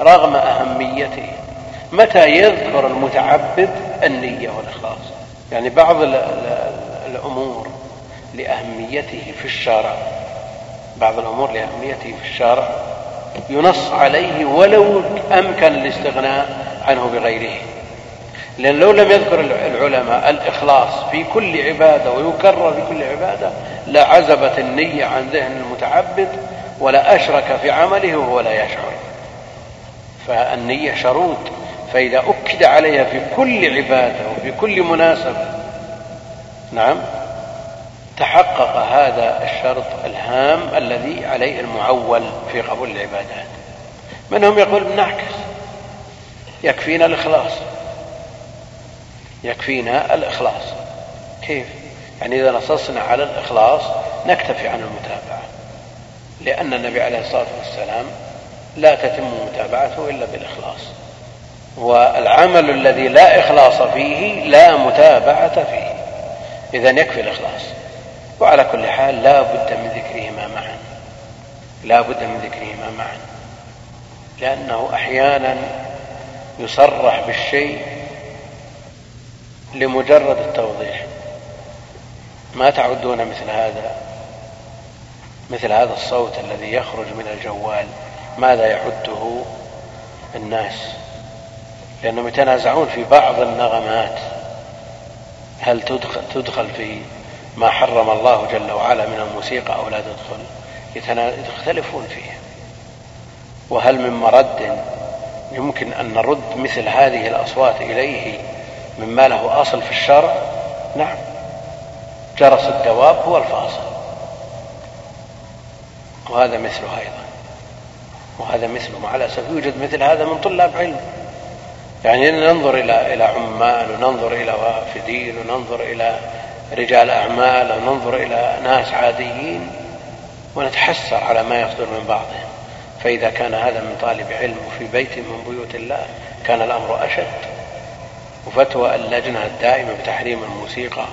رغم أهميته متى يذكر المتعبد النية والإخلاص؟ يعني بعض الأمور لأهميته في الشرع بعض الأمور لأهميته في الشرع ينص عليه ولو أمكن الاستغناء عنه بغيره. لأن لو لم يذكر العلماء الإخلاص في كل عبادة ويكرر في كل عبادة لعزبت النية عن ذهن المتعبد ولا أشرك في عمله وهو لا يشعر. فالنية شروط فإذا أكد عليها في كل عبادة وفي كل مناسبة نعم تحقق هذا الشرط الهام الذي عليه المعول في قبول العبادات. منهم يقول بنعكس يكفينا الإخلاص. يكفينا الإخلاص. كيف؟ يعني إذا نصصنا على الإخلاص نكتفي عن المتابعة لأن النبي عليه الصلاة والسلام لا تتم متابعته إلا بالإخلاص. والعمل الذي لا إخلاص فيه لا متابعة فيه. إذا يكفي الإخلاص. وعلى كل حال لا بد من ذكرهما معا. لا بد من ذكرهما معا. لأنه أحيانا يصرح بالشيء لمجرد التوضيح. ما تعدون مثل هذا مثل هذا الصوت الذي يخرج من الجوال. ماذا يعده الناس؟ لأنهم يتنازعون في بعض النغمات. هل تدخل, تدخل في ما حرم الله جل وعلا من الموسيقى أو لا تدخل؟ يختلفون فيه. وهل من مرد يمكن أن نرد مثل هذه الأصوات إليه مما له أصل في الشرع؟ نعم. جرس الدواب هو الفاصل. وهذا مثله أيضا. وهذا مثله مع الأسف يوجد مثل هذا من طلاب علم. يعني ننظر إلى إلى عمال وننظر إلى وافدين وننظر إلى رجال أعمال وننظر إلى ناس عاديين ونتحسر على ما يصدر من بعضهم. فإذا كان هذا من طالب علم وفي بيت من بيوت الله كان الأمر أشد. وفتوى اللجنة الدائمة بتحريم الموسيقى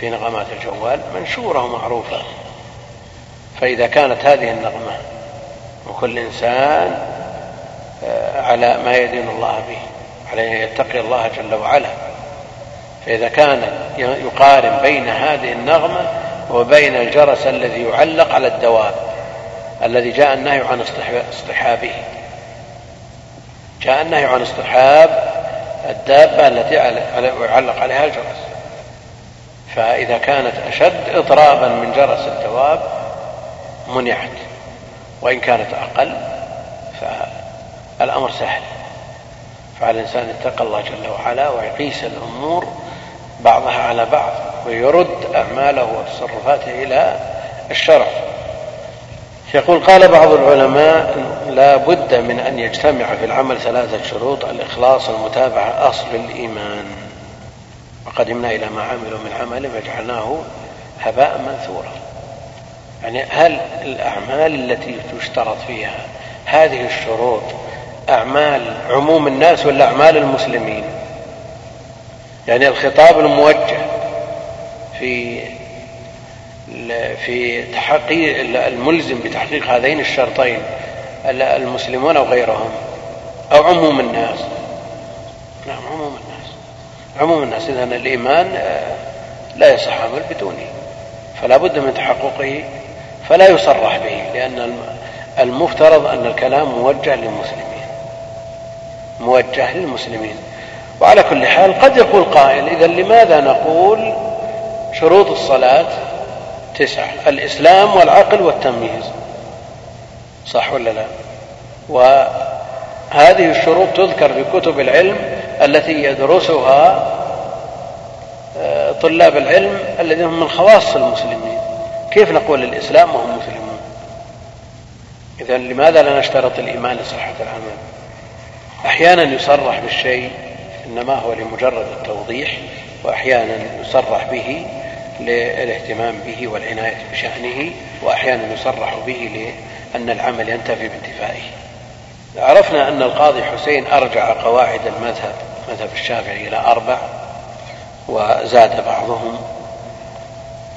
في نغمات الجوال منشورة ومعروفة. فإذا كانت هذه النغمة وكل إنسان آه، على ما يدين الله به عليه أن يتقي الله جل وعلا. فإذا كان يقارن بين هذه النغمة وبين الجرس الذي يعلق على الدواب الذي جاء النهي عن اصطحابه. جاء النهي عن اصطحاب الدابة التي يعلق عليها الجرس. فإذا كانت أشد إضرابا من جرس الدواب منعت. وإن كانت أقل فالأمر سهل. فعلى الإنسان يتقى الله جل وعلا ويقيس الأمور بعضها على بعض ويرد أعماله وتصرفاته إلى الشرع. يقول قال بعض العلماء لا بد من أن يجتمع في العمل ثلاثة شروط الإخلاص المتابعة أصل الإيمان. وقدمنا إلى ما عملوا من عمل فجعلناه هباء منثورا. يعني هل الأعمال التي تشترط فيها هذه الشروط أعمال عموم الناس ولا أعمال المسلمين؟ يعني الخطاب الموجه في في تحقيق الملزم بتحقيق هذين الشرطين المسلمون أو غيرهم؟ أو عموم الناس؟ نعم عموم الناس. عموم الناس إذا الإيمان آه، لا يصح عمل بدونه. فلا بد من تحققه فلا يصرح به لأن المفترض أن الكلام موجه للمسلمين. موجه للمسلمين. وعلى كل حال قد يقول قائل إذا لماذا نقول شروط الصلاة تسعة؟ الإسلام والعقل والتمييز. صح ولا لا؟ وهذه الشروط تذكر في كتب العلم التي يدرسها آه، طلاب العلم الذين هم من خواص المسلمين. كيف نقول الإسلام وهم مسلمون؟ إذا لماذا لا نشترط الإيمان لصحة العمل؟ أحيانا يصرح بالشيء إنما هو لمجرد التوضيح وأحيانا يصرح به للاهتمام به والعناية بشأنه وأحيانا يصرح به لأن العمل ينتفي بانتفائه. عرفنا أن القاضي حسين أرجع قواعد المذهب مذهب الشافعي إلى أربع وزاد بعضهم.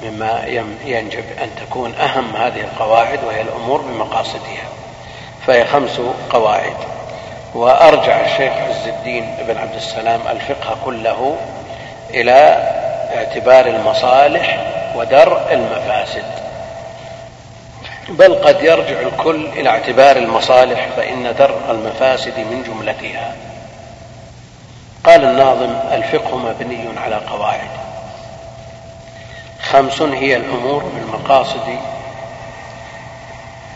مما ينجب أن تكون أهم هذه القواعد وهي الأمور بمقاصدها. فهي خمس قواعد. وأرجع الشيخ عز الدين بن عبد السلام الفقه كله إلى اعتبار المصالح ودرء المفاسد. بل قد يرجع الكل إلى اعتبار المصالح فإن درء المفاسد من جملتها. قال الناظم الفقه مبني على قواعد. خمس هي الأمور بالمقاصد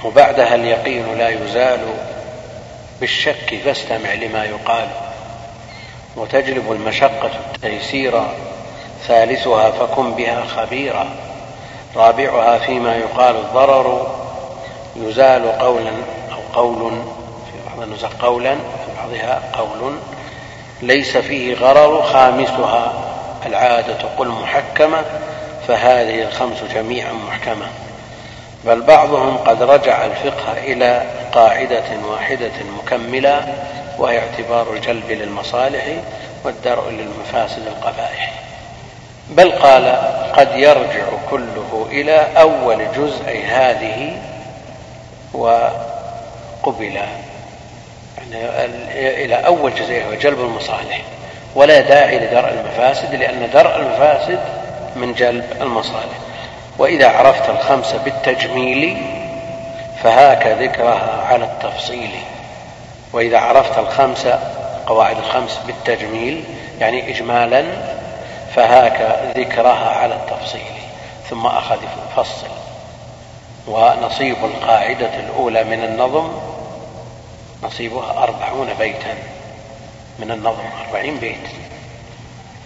وبعدها اليقين لا يزال بالشك فاستمع لما يقال وتجلب المشقة التيسير ثالثها فكن بها خبيرا رابعها فيما يقال الضرر يزال قولا أو قول في بعض النسخ قولا في بعضها قول ليس فيه غرر خامسها العادة قل محكمة فهذه الخمس جميعا محكمة. بل بعضهم قد رجع الفقه إلى قاعدة واحدة مكملة وهي اعتبار الجلب للمصالح والدرء للمفاسد القبائح. بل قال قد يرجع كله إلى أول جزء هذه وقبل يعني إلى أول جزء هو جلب المصالح. ولا داعي لدرء المفاسد لأن درء المفاسد من جلب المصالح. وإذا عرفت الخمس بالتجميل فهاك ذكرها على التفصيل. وإذا عرفت الخمس قواعد الخمس بالتجميل يعني إجمالا فهاك ذكرها على التفصيل. ثم أخذ فصل ونصيب القاعدة الأولى من النظم نصيبها أربعون بيتا. من النظم أربعين بيت.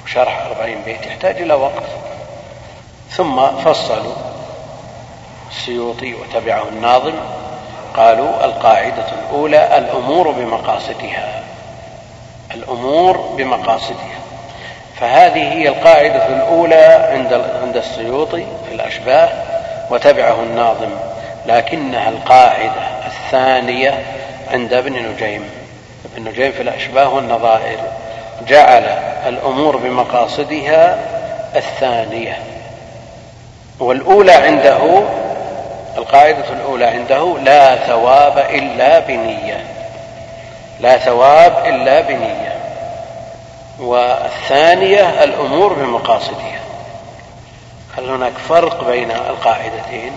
وشرح أربعين بيت يحتاج إلى وقت. ثم فصلوا السيوطي وتبعه الناظم قالوا القاعدة الأولى الأمور بمقاصدها الأمور بمقاصدها. فهذه هي القاعدة الأولى عند عند السيوطي في الأشباه وتبعه الناظم لكنها القاعدة الثانية عند ابن نجيم. ابن نجيم في الأشباه والنظائر جعل الأمور بمقاصدها الثانية. والأولى عنده القاعدة الأولى عنده لا ثواب إلا بنية. لا ثواب إلا بنية. والثانية الأمور بمقاصدها. هل هناك فرق بين القاعدتين؟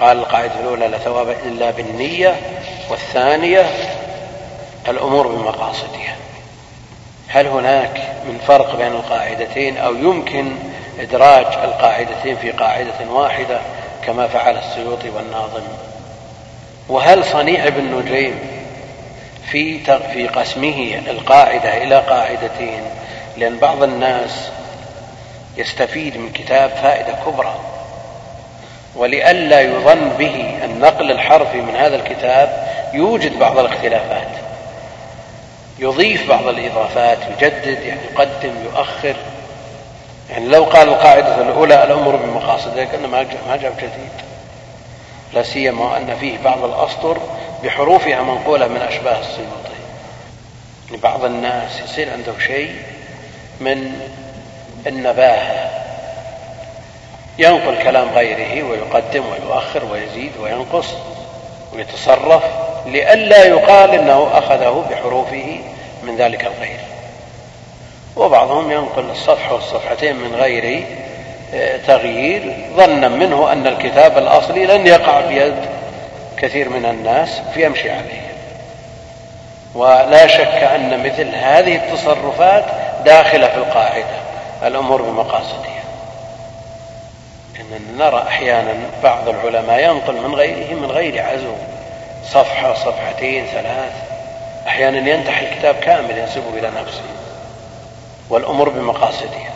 قال القاعدة الأولى لا ثواب إلا بالنية والثانية الأمور بمقاصدها. هل هناك من فرق بين القاعدتين أو يمكن إدراج القاعدتين في قاعدة واحدة كما فعل السيوطي والناظم. وهل صنيع ابن نجيم في في قسمه القاعدة إلى قاعدتين؟ لأن بعض الناس يستفيد من كتاب فائدة كبرى. ولئلا يظن به النقل الحرفي من هذا الكتاب يوجد بعض الاختلافات. يضيف بعض الإضافات يجدد يعني يقدم يؤخر. يعني لو قال القاعدة الأولى الأمر بمقاصدها كأنه ما جاب جديد لا سيما أن فيه بعض الأسطر بحروفها منقولة من أشباه السيوطي يعني بعض الناس يصير عنده شيء من النباهة. ينقل كلام غيره ويقدم ويؤخر ويزيد وينقص ويتصرف لئلا يقال إنه أخذه بحروفه من ذلك الغير. وبعضهم ينقل الصفحة والصفحتين من غير آه، تغيير. ظنا منه أن الكتاب الأصلي لن يقع بيد كثير من الناس فيمشي عليه. ولا شك أن مثل هذه التصرفات داخلة في القاعدة الأمور بمقاصدها. إننا نرى أحيانا بعض العلماء ينقل من غيره من غير عزو صفحة صفحتين ثلاث. أحيانا ينتحي الكتاب كامل ينسبه إلى نفسه. والأمور بمقاصدها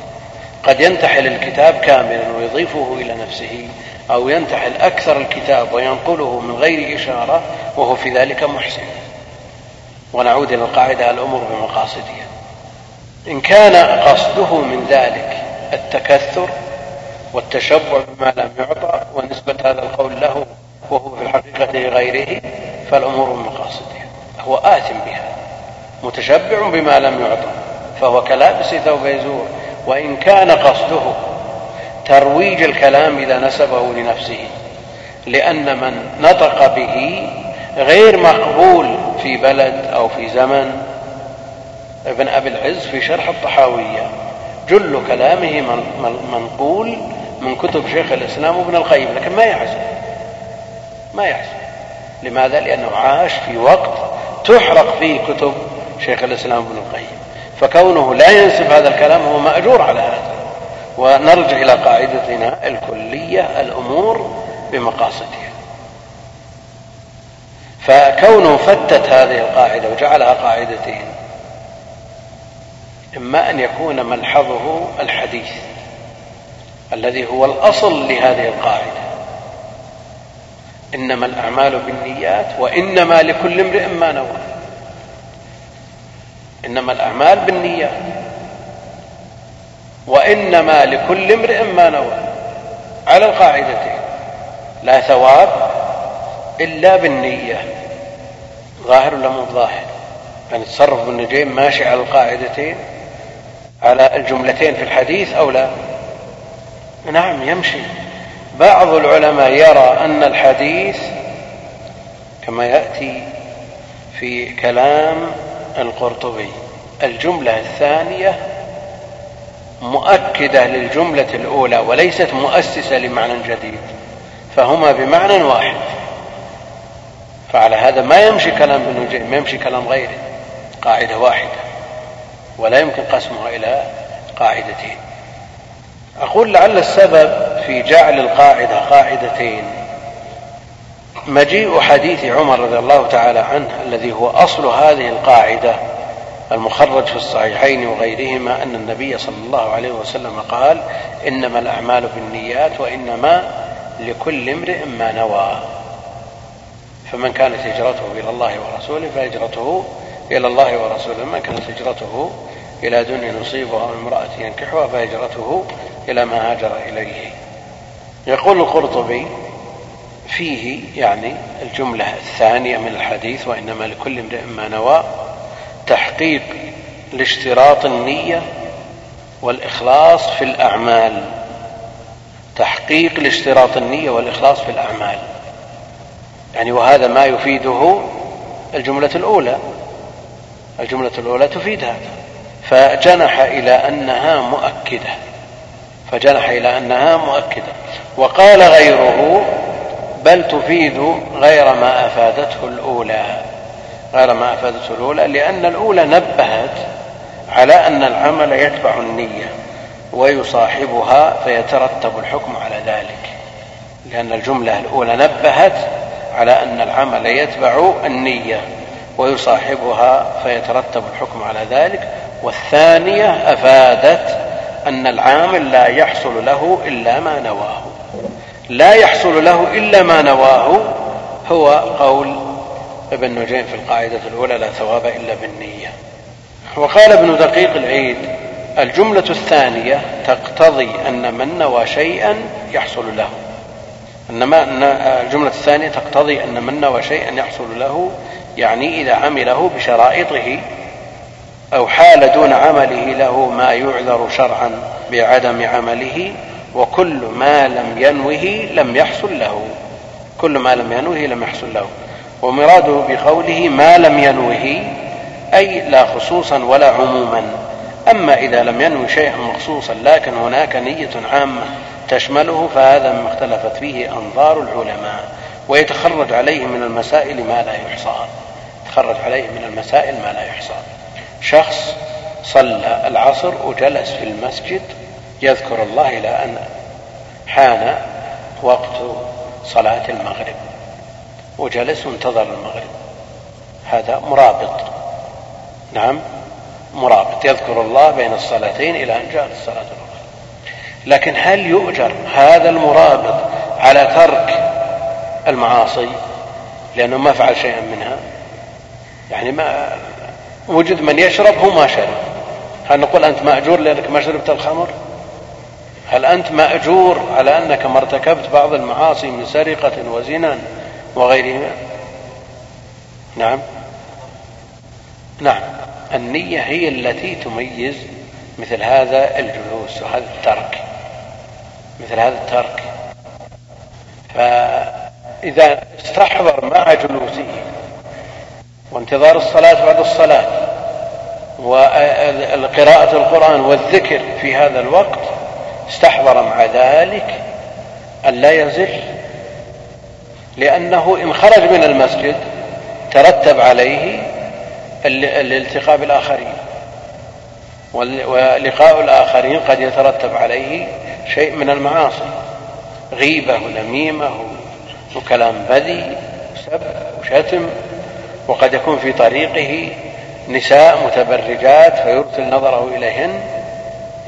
قد ينتحل الكتاب كاملا ويضيفه إلى نفسه أو ينتحل أكثر الكتاب وينقله من غير إشارة وهو في ذلك محسن. ونعود إلى القاعدة الأمور بمقاصدها إن كان قصده من ذلك التكثر والتشبع بما لم يعطى ونسبة هذا القول له وهو في الحقيقة لغيره فالأمور بمقاصدها هو آثم بها متشبع بما لم يعطى. فهو كلابس ثوب يزور وإن كان قصده ترويج الكلام إذا نسبه لنفسه لأن من نطق به غير مقبول في بلد أو في زمن. ابن أبي العز في شرح الطحاوية جل كلامه منقول من كتب شيخ الإسلام وابن القيم لكن ما يعزم ما يعزم لماذا؟ لأنه عاش في وقت تحرق فيه كتب شيخ الإسلام ابن القيم. فكونه لا ينسب هذا الكلام هو مأجور على هذا. ونرجع إلى قاعدتنا الكلية الأمور بمقاصدها. فكونه فتت هذه القاعدة وجعلها قاعدتين إما أن يكون ملحظه الحديث الذي هو الأصل لهذه القاعدة. إنما الأعمال بالنيات وإنما لكل امرئ ما نوى. إنما الأعمال بالنيات وإنما لكل امرئ ما نوى على القاعدتين لا ثواب إلا بالنية. ظاهر ولا مو ظاهر؟ يعني تصرف ابن ماشي على القاعدتين على الجملتين في الحديث أو لا؟ نعم يمشي. بعض العلماء يرى أن الحديث كما يأتي في كلام القرطبي. الجملة الثانية مؤكدة للجملة الأولى وليست مؤسسة لمعنى جديد فهما بمعنى واحد. فعلى هذا ما يمشي كلام ابن ما يمشي كلام غيره قاعدة واحدة ولا يمكن قسمها إلى قاعدتين. أقول لعل السبب في جعل القاعدة قاعدتين. مجيء حديث عمر رضي الله تعالى عنه الذي هو أصل هذه القاعدة المخرج في الصحيحين وغيرهما أن النبي صلى الله عليه وسلم قال إنما الأعمال بالنيات وإنما لكل امرئ ما نوى. فمن كانت هجرته إلى الله ورسوله فهجرته إلى الله ورسوله. من كانت هجرته إلى دنيا نصيبها أو امرأة ينكحها فهجرته إلى ما هاجر إليه. يقول القرطبي فيه يعني الجملة الثانية من الحديث وإنما لكل امرئ ما نوى تحقيق لاشتراط النية والإخلاص في الأعمال. تحقيق لاشتراط النية والإخلاص في الأعمال. يعني وهذا ما يفيده الجملة الأولى. الجملة الأولى تفيد هذا. فجنح إلى أنها مؤكدة. فجنح إلى أنها مؤكدة. وقال غيره بل تفيد غير ما أفادته الأولى غير ما أفادته الأولى لأن الأولى نبهت على أن العمل يتبع النية ويصاحبها فيترتب الحكم على ذلك لأن الجملة الأولى نبهت على أن العمل يتبع النية ويصاحبها فيترتب الحكم على ذلك والثانية أفادت أن العامل لا يحصل له إلا ما نواه. لا يحصل له إلا ما نواه. هو قول ابن نجيم في القاعدة الأولى لا ثواب إلا بالنية. وقال ابن دقيق العيد الجملة الثانية تقتضي أن من نوى شيئا يحصل له. إنما الجملة الثانية تقتضي أن من نوى شيئا يحصل له يعني إذا عمله بشرائطه أو حال دون عمله له ما يعذر شرعا بعدم عمله وكل ما لم ينوه لم يحصل له. كل ما لم ينوه لم يحصل له. ومراده بقوله ما لم ينوه أي لا خصوصا ولا عموما. أما إذا لم ينوي شيئا مخصوصا لكن هناك نية عامة تشمله فهذا مما اختلفت فيه أنظار العلماء. ويتخرج عليه من المسائل ما لا يحصى. يتخرج عليه من المسائل ما لا يحصى. شخص صلى العصر وجلس في المسجد يذكر الله إلى أن حان وقت صلاة المغرب. وجلس وانتظر المغرب. هذا مرابط. نعم مرابط. يذكر الله بين الصلاتين إلى أن جاءت الصلاة الأخرى لكن هل يؤجر هذا المرابط على ترك المعاصي؟ لأنه ما فعل شيئا منها. يعني ما وجد من يشرب هو ما شرب. هل نقول أنت مأجور لأنك ما شربت الخمر؟ هل أنت مأجور على أنك ما ارتكبت بعض المعاصي من سرقة وزنا وغيرهما نعم. نعم. النية هي التي تميز مثل هذا الجلوس وهذا الترك. مثل هذا الترك. فإذا استحضر مع جلوسه وانتظار الصلاة بعد الصلاة وقراءة القرآن والذكر في هذا الوقت استحضر مع ذلك أن لا يزل لأنه إن خرج من المسجد ترتب عليه الالتقاء بالآخرين ولقاء الآخرين قد يترتب عليه شيء من المعاصي غيبة ونميمة وكلام بذي وسب وشتم وقد يكون في طريقه نساء متبرجات فيرسل نظره إليهن.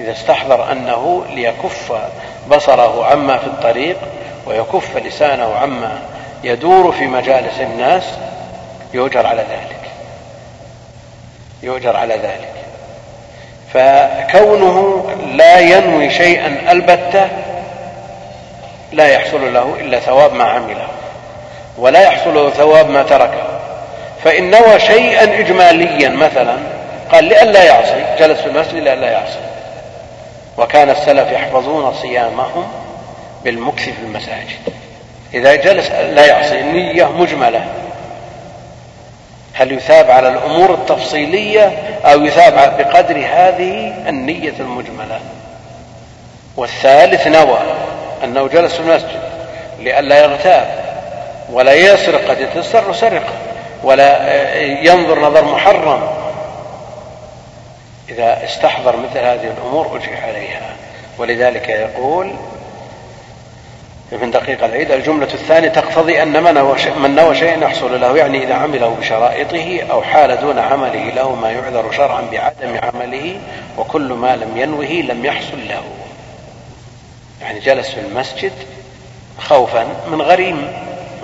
إذا استحضر أنه ليكف بصره عما في الطريق ويكف لسانه عما يدور في مجالس الناس يؤجر على ذلك. يؤجر على ذلك. فكونه لا ينوي شيئا البتة لا يحصل له إلا ثواب ما عمله ولا يحصل له ثواب ما تركه. فإن نوى شيئا اجماليا مثلا قال لئلا يعصي جلس في المسجد لئلا يعصي. وكان السلف يحفظون صيامهم بالمكث في المساجد. إذا جلس لا يعصي النيه مجملة. هل يثاب على الأمور التفصيلية أو يثاب بقدر هذه النية المجملة؟ والثالث نوى أنه جلس في المسجد لئلا يغتاب ولا يسرق قد يتسر سرقة ولا ينظر نظر محرم. إذا استحضر مثل هذه الأمور أجري عليها. ولذلك يقول ابن دقيق العيد الجملة الثانية تقتضي أن من نوى, من نوى شيئا يحصل له يعني إذا عمله بشرائطه أو حال دون عمله له ما يعذر شرعا بعدم عمله وكل ما لم ينوه لم يحصل له. يعني جلس في المسجد خوفا من غريم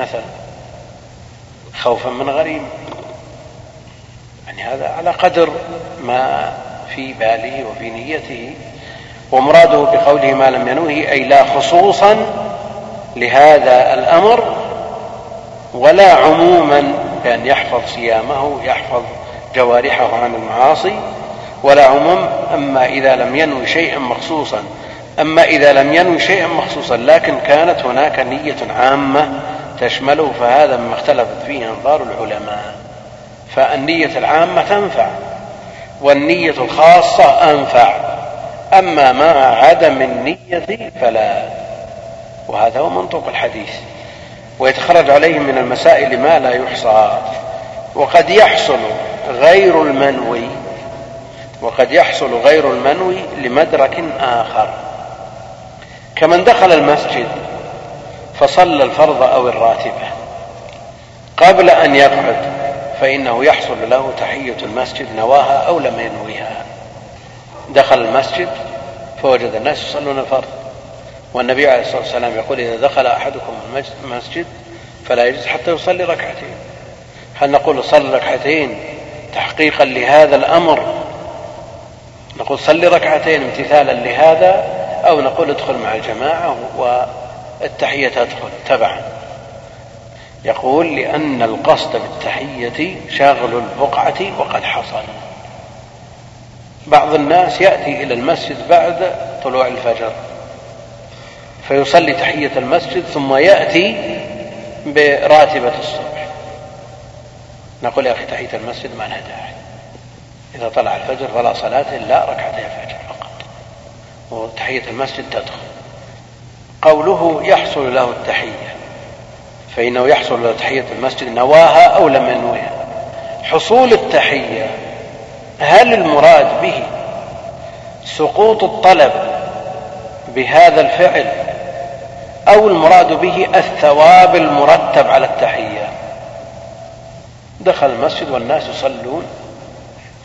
مثلا. خوفا من غريم. يعني هذا على قدر ما في باله وفي نيته ومراده بقوله ما لم ينوه أي لا خصوصا لهذا الأمر ولا عموما بأن يحفظ صيامه يحفظ جوارحه عن المعاصي ولا عموم أما إذا لم ينوي شيئا مخصوصا. أما إذا لم ينوي شيئا مخصوصا لكن كانت هناك نية عامة تشمله فهذا مما اختلفت فيه أنظار العلماء. فالنية العامة تنفع. والنية الخاصة أنفع. أما مع عدم النية فلا. وهذا هو منطوق الحديث. ويتخرج عليه من المسائل ما لا يحصى. وقد يحصل غير المنوي. وقد يحصل غير المنوي لمدرك آخر. كمن دخل المسجد فصلى الفرض أو الراتبة. قبل أن يقعد فإنه يحصل له تحية المسجد نواها أو لم ينويها. دخل المسجد فوجد الناس يصلون الفرض. والنبي عليه الصلاة والسلام يقول إذا دخل أحدكم المسجد فلا يجلس حتى يصلي ركعتين. هل نقول صل ركعتين تحقيقا لهذا الأمر؟ نقول صل ركعتين امتثالا لهذا أو نقول ادخل مع الجماعة والتحية تدخل. تبعا. يقول لأن القصد بالتحية شاغل البقعة وقد حصل. بعض الناس يأتي إلى المسجد بعد طلوع الفجر فيصلي تحية المسجد ثم يأتي براتبة الصبح. نقول يا أخي تحية المسجد ما لها داعي. إذا طلع الفجر فلا صلاة إلا ركعتي الفجر فقط. وتحية المسجد تدخل. قوله يحصل له التحية. فإنه يحصل تحية المسجد نواها أو لم ينويها حصول التحية هل المراد به سقوط الطلب بهذا الفعل أو المراد به الثواب المرتب على التحية؟ دخل المسجد والناس يصلون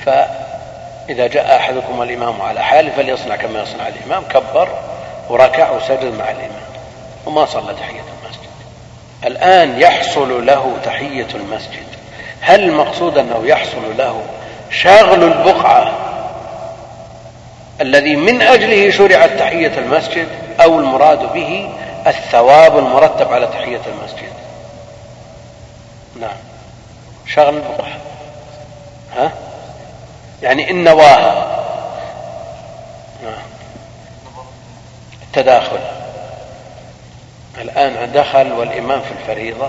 فإذا جاء أحدكم الإمام على حاله فليصنع كما يصنع الإمام كبر وركع وسجد مع الإمام وما صلى تحية المسجد. الآن يحصل له تحية المسجد. هل المقصود أنه يحصل له شغل البقعة الذي من أجله شرعت تحية المسجد أو المراد به الثواب المرتب على تحية المسجد؟ نعم. شغل البقعة. ها؟ يعني إن نواها. نعم. التداخل. الآن دخل والإمام في الفريضة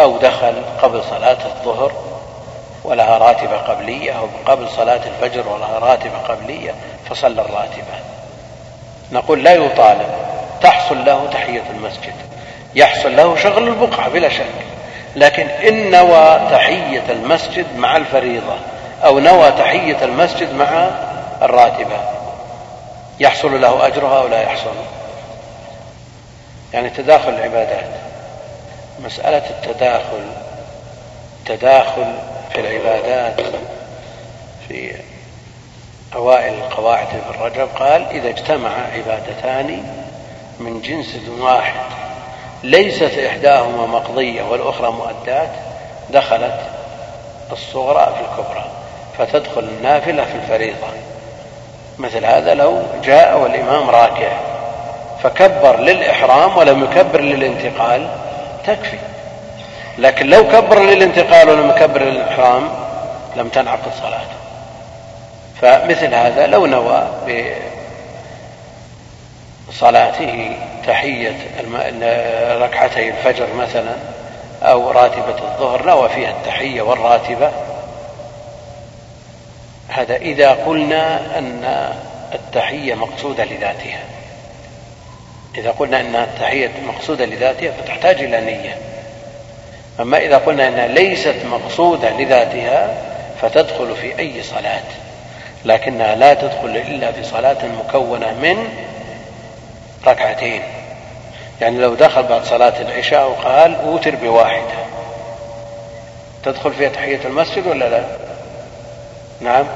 أو دخل قبل صلاة الظهر ولها راتبة قبلية أو قبل صلاة الفجر ولها راتبة قبلية فصلى الراتبة. نقول لا يطالب. تحصل له تحية المسجد. يحصل له شغل البقعة بلا شك. لكن إن نوى تحية المسجد مع الفريضة أو نوى تحية المسجد مع الراتبة يحصل له أجرها أو لا يحصل؟ يعني تداخل العبادات. مسألة التداخل تداخل في العبادات في أوائل القواعد في الرجب قال إذا اجتمع عبادتان من جنس واحد ليست إحداهما مقضية والأخرى مؤدات دخلت الصغرى في الكبرى فتدخل النافلة في الفريضة. مثل هذا لو جاء والإمام راكع. فكبر للإحرام ولم يكبر للانتقال تكفي. لكن لو كبر للانتقال ولم يكبر للإحرام لم تنعقد صلاته فمثل هذا لو نوى بصلاته تحية ركعتي الفجر مثلا أو راتبة الظهر نوى فيها التحية والراتبة. هذا إذا قلنا أن التحية مقصودة لذاتها. إذا قلنا أن التحية مقصودة لذاتها فتحتاج إلى نية. أما إذا قلنا أنها ليست مقصودة لذاتها فتدخل في أي صلاة. لكنها لا تدخل إلا في صلاة مكونة من ركعتين. يعني لو دخل بعد صلاة العشاء وقال أوتر بواحدة. تدخل فيها تحية المسجد ولا لا؟ نعم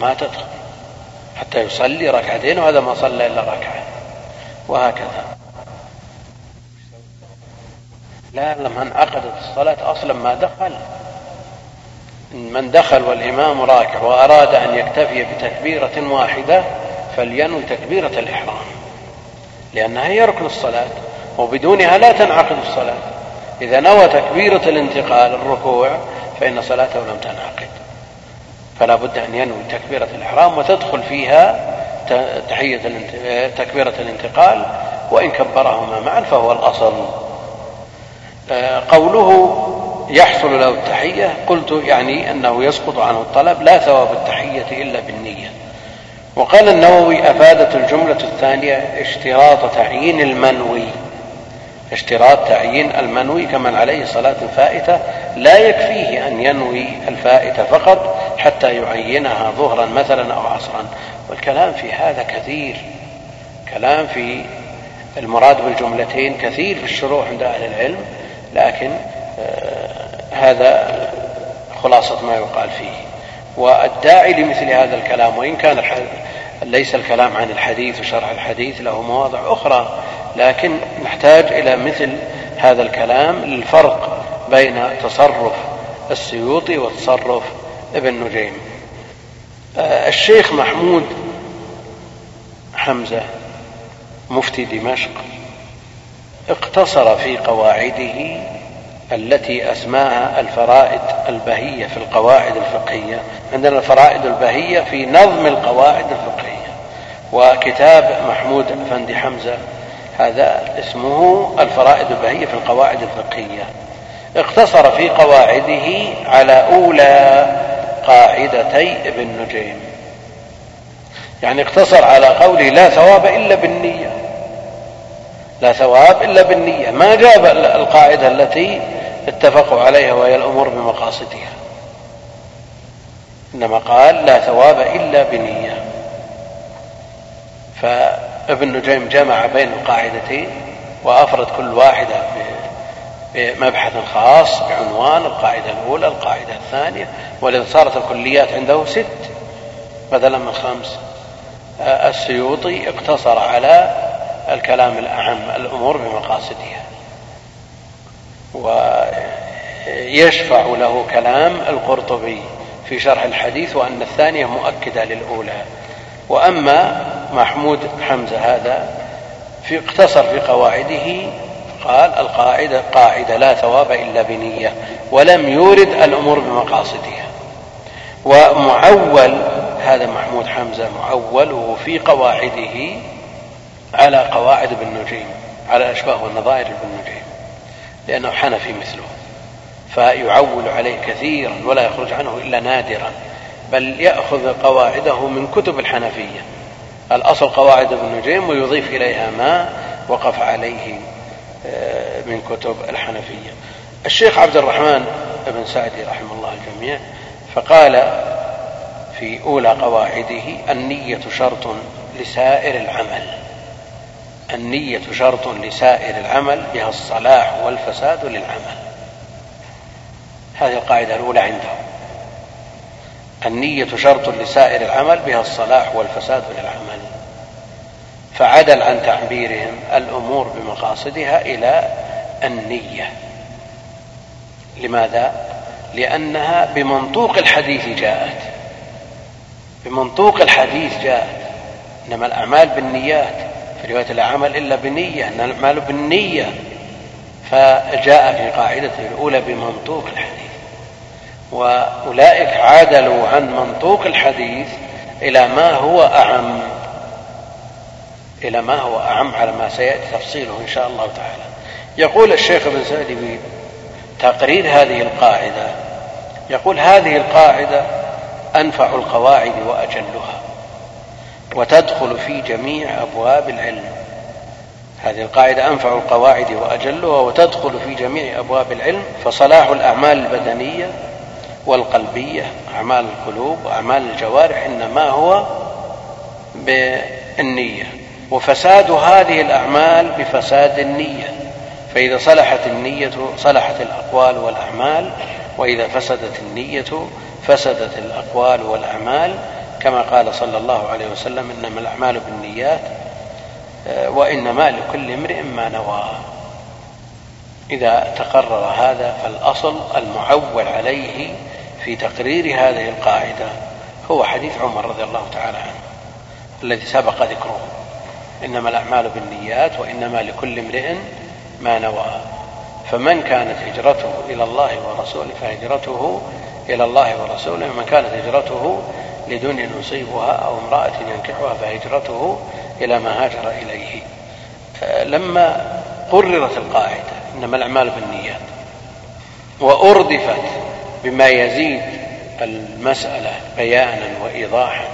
ما تدخل. حتى يصلي ركعتين وهذا ما صلى إلا ركعة. وهكذا. لا لما انعقدت الصلاة أصلا ما دخل. من دخل والإمام راكع وأراد أن يكتفي بتكبيرة واحدة فلينوي تكبيرة الإحرام. لأنها هي ركن الصلاة وبدونها لا تنعقد الصلاة. إذا نوى تكبيرة الانتقال الركوع فإن صلاته لم تنعقد. فلا بد أن ينوي تكبيرة الإحرام وتدخل فيها تحية تكبيرة الانتقال وإن كبرهما معا فهو الأصل. آه، قوله يحصل له التحية قلت يعني أنه يسقط عنه الطلب لا ثواب التحية إلا بالنية. وقال النووي أفادت الجملة الثانية اشتراط تعيين المنوي. اشتراط تعيين المنوي كمن عليه صلاة فائتة لا يكفيه أن ينوي الفائتة فقط حتى يعينها ظهرا مثلا أو عصرا. والكلام في هذا كثير. كلام في المراد بالجملتين كثير في الشروح عند أهل العلم لكن آه هذا خلاصة ما يقال فيه. والداعي لمثل هذا الكلام وإن كان ليس الكلام عن الحديث وشرح الحديث له مواضع أخرى لكن نحتاج إلى مثل هذا الكلام للفرق بين تصرف السيوطي وتصرف ابن نجيم. آه، الشيخ محمود حمزة مفتي دمشق اقتصر في قواعده التي أسماها الفرائد البهية في القواعد الفقهية عندنا الفرائد البهية في نظم القواعد الفقهية. وكتاب محمود أفندي حمزة هذا اسمه الفرائد البهية في القواعد الفقهية. اقتصر في قواعده على أولى قاعدتي ابن نجيم. يعني اقتصر على قوله لا ثواب إلا بالنية. لا ثواب إلا بالنية. ما جاب القاعدة التي اتفقوا عليها وهي الأمور بمقاصدها. إنما قال لا ثواب إلا بنية. فابن نجيم جمع بين القاعدتين وأفرد كل واحدة بمبحث خاص بعنوان القاعدة الأولى القاعدة الثانية. ولذا صارت الكليات عنده ست بدلا من خمس. السيوطي اقتصر على الكلام الأعم الأمور بمقاصدها. ويشفع له كلام القرطبي في شرح الحديث وأن الثانية مؤكدة للأولى. وأما محمود حمزة هذا في اقتصر في قواعده قال القاعدة قاعدة لا ثواب إلا بنية ولم يورد الأمور بمقاصدها. ومعول هذا محمود حمزة معوله في قواعده على قواعد ابن نجيم على الأشباه والنظائر ابن نجيم لأنه حنفي مثله. فيعول عليه كثيرا ولا يخرج عنه إلا نادرا بل يأخذ قواعده من كتب الحنفية. الأصل قواعد ابن نجيم ويضيف إليها ما وقف عليه آه، من كتب الحنفية. الشيخ عبد الرحمن بن سعدي رحمه الله الجميع فقال في أولى قواعده النية شرط لسائر العمل. النية شرط لسائر العمل بها الصلاح والفساد للعمل. هذه القاعدة الأولى عنده النية شرط لسائر العمل بها الصلاح والفساد للعمل فعدل عن تعبيرهم الأمور بمقاصدها إلى النية. لماذا؟ لأنها بمنطوق الحديث جاءت. بمنطوق الحديث جاءت. إنما الأعمال بالنيات. في رواية العمل إلا بنية الأعمال بالنية. فجاء في قاعدته الأولى بمنطوق الحديث. وأولئك عدلوا عن منطوق الحديث إلى ما هو أعم إلى ما هو أعم على ما سيأتي تفصيله إن شاء الله تعالى. يقول الشيخ ابن سعدي بتقرير هذه القاعدة يقول هذه القاعدة أنفع القواعد وأجلها وتدخل في جميع أبواب العلم. هذه القاعدة أنفع القواعد وأجلها وتدخل في جميع أبواب العلم فصلاح الأعمال البدنية والقلبية أعمال القلوب وأعمال الجوارح إنما هو بالنية. وفساد هذه الأعمال بفساد النية. فإذا صلحت النية صلحت الأقوال والأعمال وإذا فسدت النية فسدت الأقوال والأعمال. كما قال صلى الله عليه وسلم إنما الأعمال بالنيات وإنما لكل امرئ ما نوى. إذا تقرر هذا فالأصل المعول عليه في تقرير هذه القاعدة هو حديث عمر رضي الله تعالى عنه الذي سبق ذكره. إنما الأعمال بالنيات وإنما لكل امرئ ما نوى. فمن كانت هجرته إلى الله ورسوله فهجرته إلى الله ورسوله. ومن كانت هجرته لدنيا يصيبها أو امرأة ينكحها فهجرته إلى ما هاجر إليه. لما قررت القاعدة إنما الأعمال بالنيات وأردفت بما يزيد المسألة بيانا وإيضاحا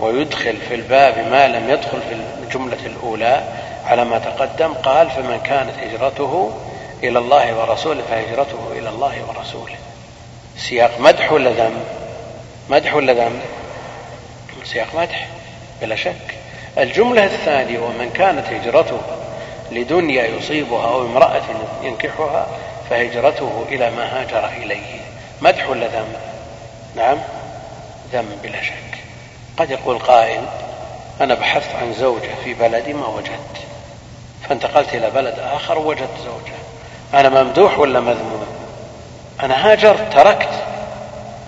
ويدخل في الباب ما لم يدخل في الجملة الأولى على ما تقدم قال فمن كانت هجرته إلى الله ورسوله فهجرته إلى الله ورسوله. سياق مدح ولا ذم؟ مدح ولا ذم؟ سياق مدح بلا شك. الجملة الثانية ومن كانت هجرته لدنيا يصيبها أو امرأة ينكحها فهجرته إلى ما هاجر إليه. مدح ولا ذم؟ نعم. ذم بلا شك. قد يقول قائل أنا بحثت عن زوجة في بلدي ما وجدت. فانتقلت إلى بلد آخر ووجدت زوجة. أنا ممدوح ولا مذموم؟ أنا هاجرت تركت.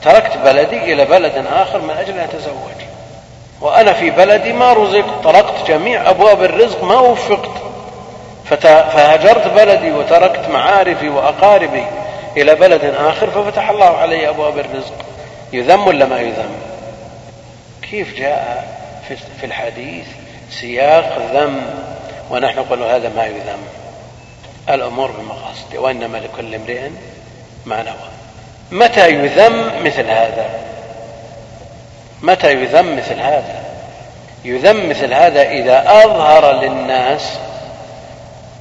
تركت بلدي إلى بلد آخر من أجل أن أتزوج. وأنا في بلدي ما رزقت. طرقت جميع أبواب الرزق ما وفقت. فهاجرت بلدي وتركت معارفي وأقاربي. إلى بلد آخر ففتح الله علي أبواب الرزق. يذم ولا ما يذم؟ كيف جاء في الحديث سياق ذم ونحن نقول هذا ما يذم؟ الأمور بمقاصد وإنما لكل امرئ ما نوى. متى يذم مثل هذا؟ متى يذم مثل هذا؟ يذم مثل هذا إذا أظهر للناس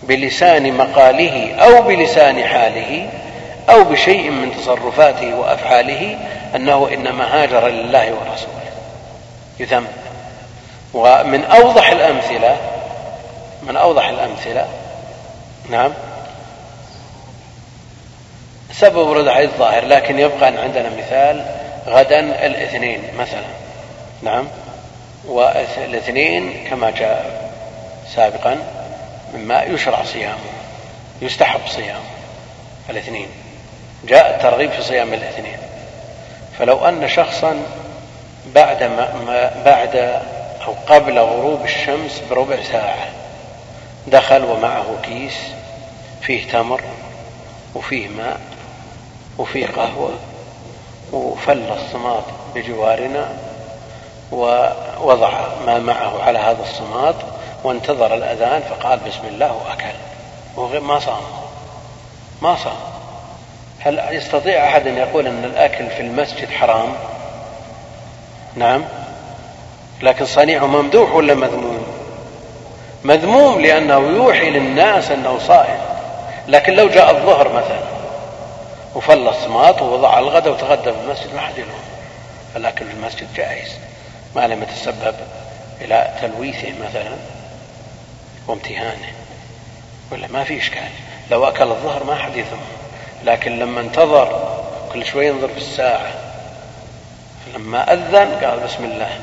بلسان مقاله أو بلسان حاله أو بشيء من تصرفاته وأفعاله أنه إنما هاجر لله ورسوله. يذم. ومن أوضح الأمثلة من أوضح الأمثلة نعم سبب ورد عليه الظاهر لكن يبقى أن عندنا مثال غدا الاثنين مثلا. نعم. والاثنين كما جاء سابقا مما يشرع صيامه يستحب صيامه الاثنين. جاء الترغيب في صيام الاثنين. فلو أن شخصا بعد ما بعد أو قبل غروب الشمس بربع ساعة دخل ومعه كيس فيه تمر وفيه ماء وفيه قهوة وفل الصماط بجوارنا ووضع ما معه على هذا الصماط وانتظر الأذان فقال بسم الله وأكل. ما صام. ما صام. هل يستطيع أحد أن يقول أن الأكل في المسجد حرام؟ نعم. لكن صنيعه ممدوح ولا مذموم؟ مذموم لأنه يوحي للناس أنه صائم. لكن لو جاء الظهر مثلا وفلص ماط ووضع الغداء وتغدى في المسجد ما حد يلوم. الأكل في المسجد جائز. ما لم يتسبب إلى تلويثه مثلا وامتهانه. ولا ما في إشكال. لو أكل الظهر ما حد يثم لكن لما انتظر كل شوي ينظر في الساعة لما أذن قال بسم الله.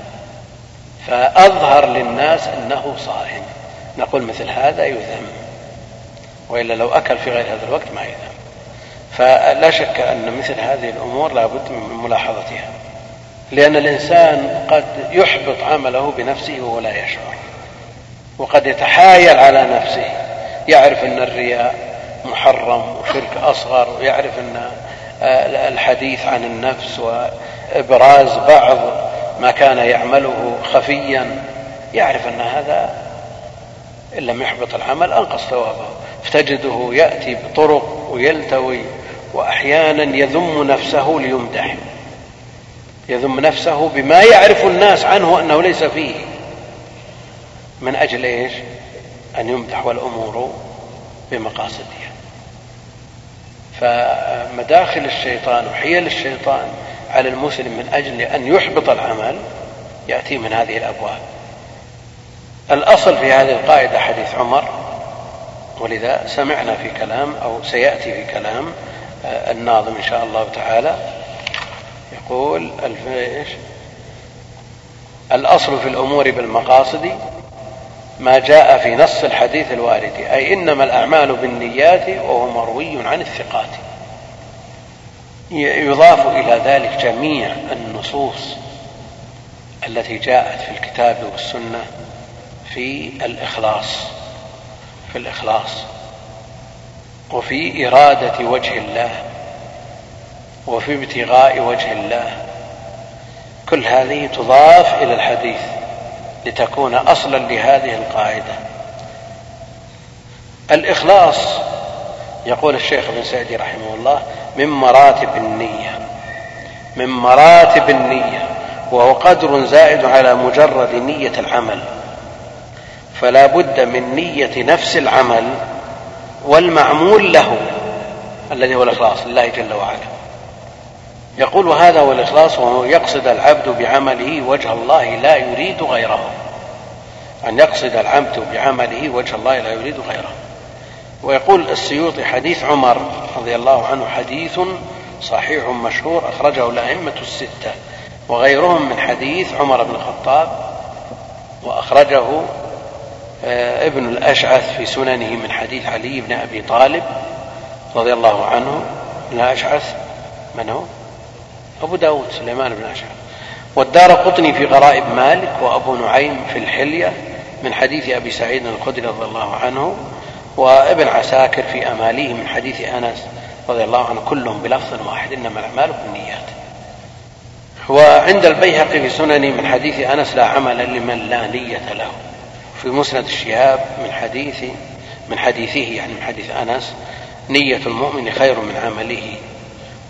فأظهر للناس أنه صائم. نقول مثل هذا يذم وإلا لو أكل في غير هذا الوقت ما يذم. فلا شك أن مثل هذه الأمور لا بد من ملاحظتها لأن الإنسان قد يحبط عمله بنفسه وهو لا يشعر وقد يتحايل على نفسه يعرف أن الرياء محرم وشرك أصغر ويعرف أن الحديث عن النفس وإبراز بعض ما كان يعمله خفيا يعرف أن هذا إن لم يحبط العمل أنقص ثوابه فتجده يأتي بطرق ويلتوي وأحيانا يذم نفسه ليمدح يذم نفسه بما يعرف الناس عنه أنه ليس فيه. من أجل إيش؟ أن يمدح والأمور بمقاصدها فمداخل الشيطان وحيل الشيطان على المسلم من أجل أن يحبط العمل يأتي من هذه الأبواب. الأصل في هذه القاعدة حديث عمر ولذا سمعنا في كلام أو سيأتي في كلام آه، الناظم إن شاء الله تعالى. يقول إيش؟ الأصل في الأمور بالمقاصد ما جاء في نص الحديث الوارد أي إنما الأعمال بالنيات وهو مروي عن الثقات. يضاف إلى ذلك جميع النصوص التي جاءت في الكتاب والسنة في الإخلاص في الإخلاص وفي إرادة وجه الله وفي ابتغاء وجه الله. كل هذه تضاف إلى الحديث. لتكون أصلا لهذه القاعدة. الإخلاص يقول الشيخ ابن سعدي رحمه الله من مراتب النية. من مراتب النية وهو قدر زائد على مجرد نية العمل. فلا بد من نية نفس العمل والمعمول له الذي هو الإخلاص لله جل وعلا. يقول هذا هو الإخلاص وهو يقصد العبد بعمله وجه الله لا يريد غيره. أن يقصد العبد بعمله وجه الله لا يريد غيره. ويقول السيوطي حديث عمر رضي الله عنه حديث صحيح مشهور أخرجه الأئمة الستة. وغيرهم من حديث عمر بن الخطاب وأخرجه آه، ابن الأشعث في سننه من حديث علي بن أبي طالب رضي الله عنه. ابن الأشعث من هو؟ أبو داود سليمان بن أشعث. والدار قطني في غرائب مالك وأبو نعيم في الحلية من حديث أبي سعيد الخدري رضي الله عنه وابن عساكر في أماليه من حديث أنس رضي الله عنه كلهم بلفظ واحد إنما الأعمال بالنيات. وعند البيهقي في سننه من حديث أنس لا عمل لمن لا نية له. في مسند الشهاب من حديث من حديثه يعني من حديث أنس نية المؤمن خير من عمله.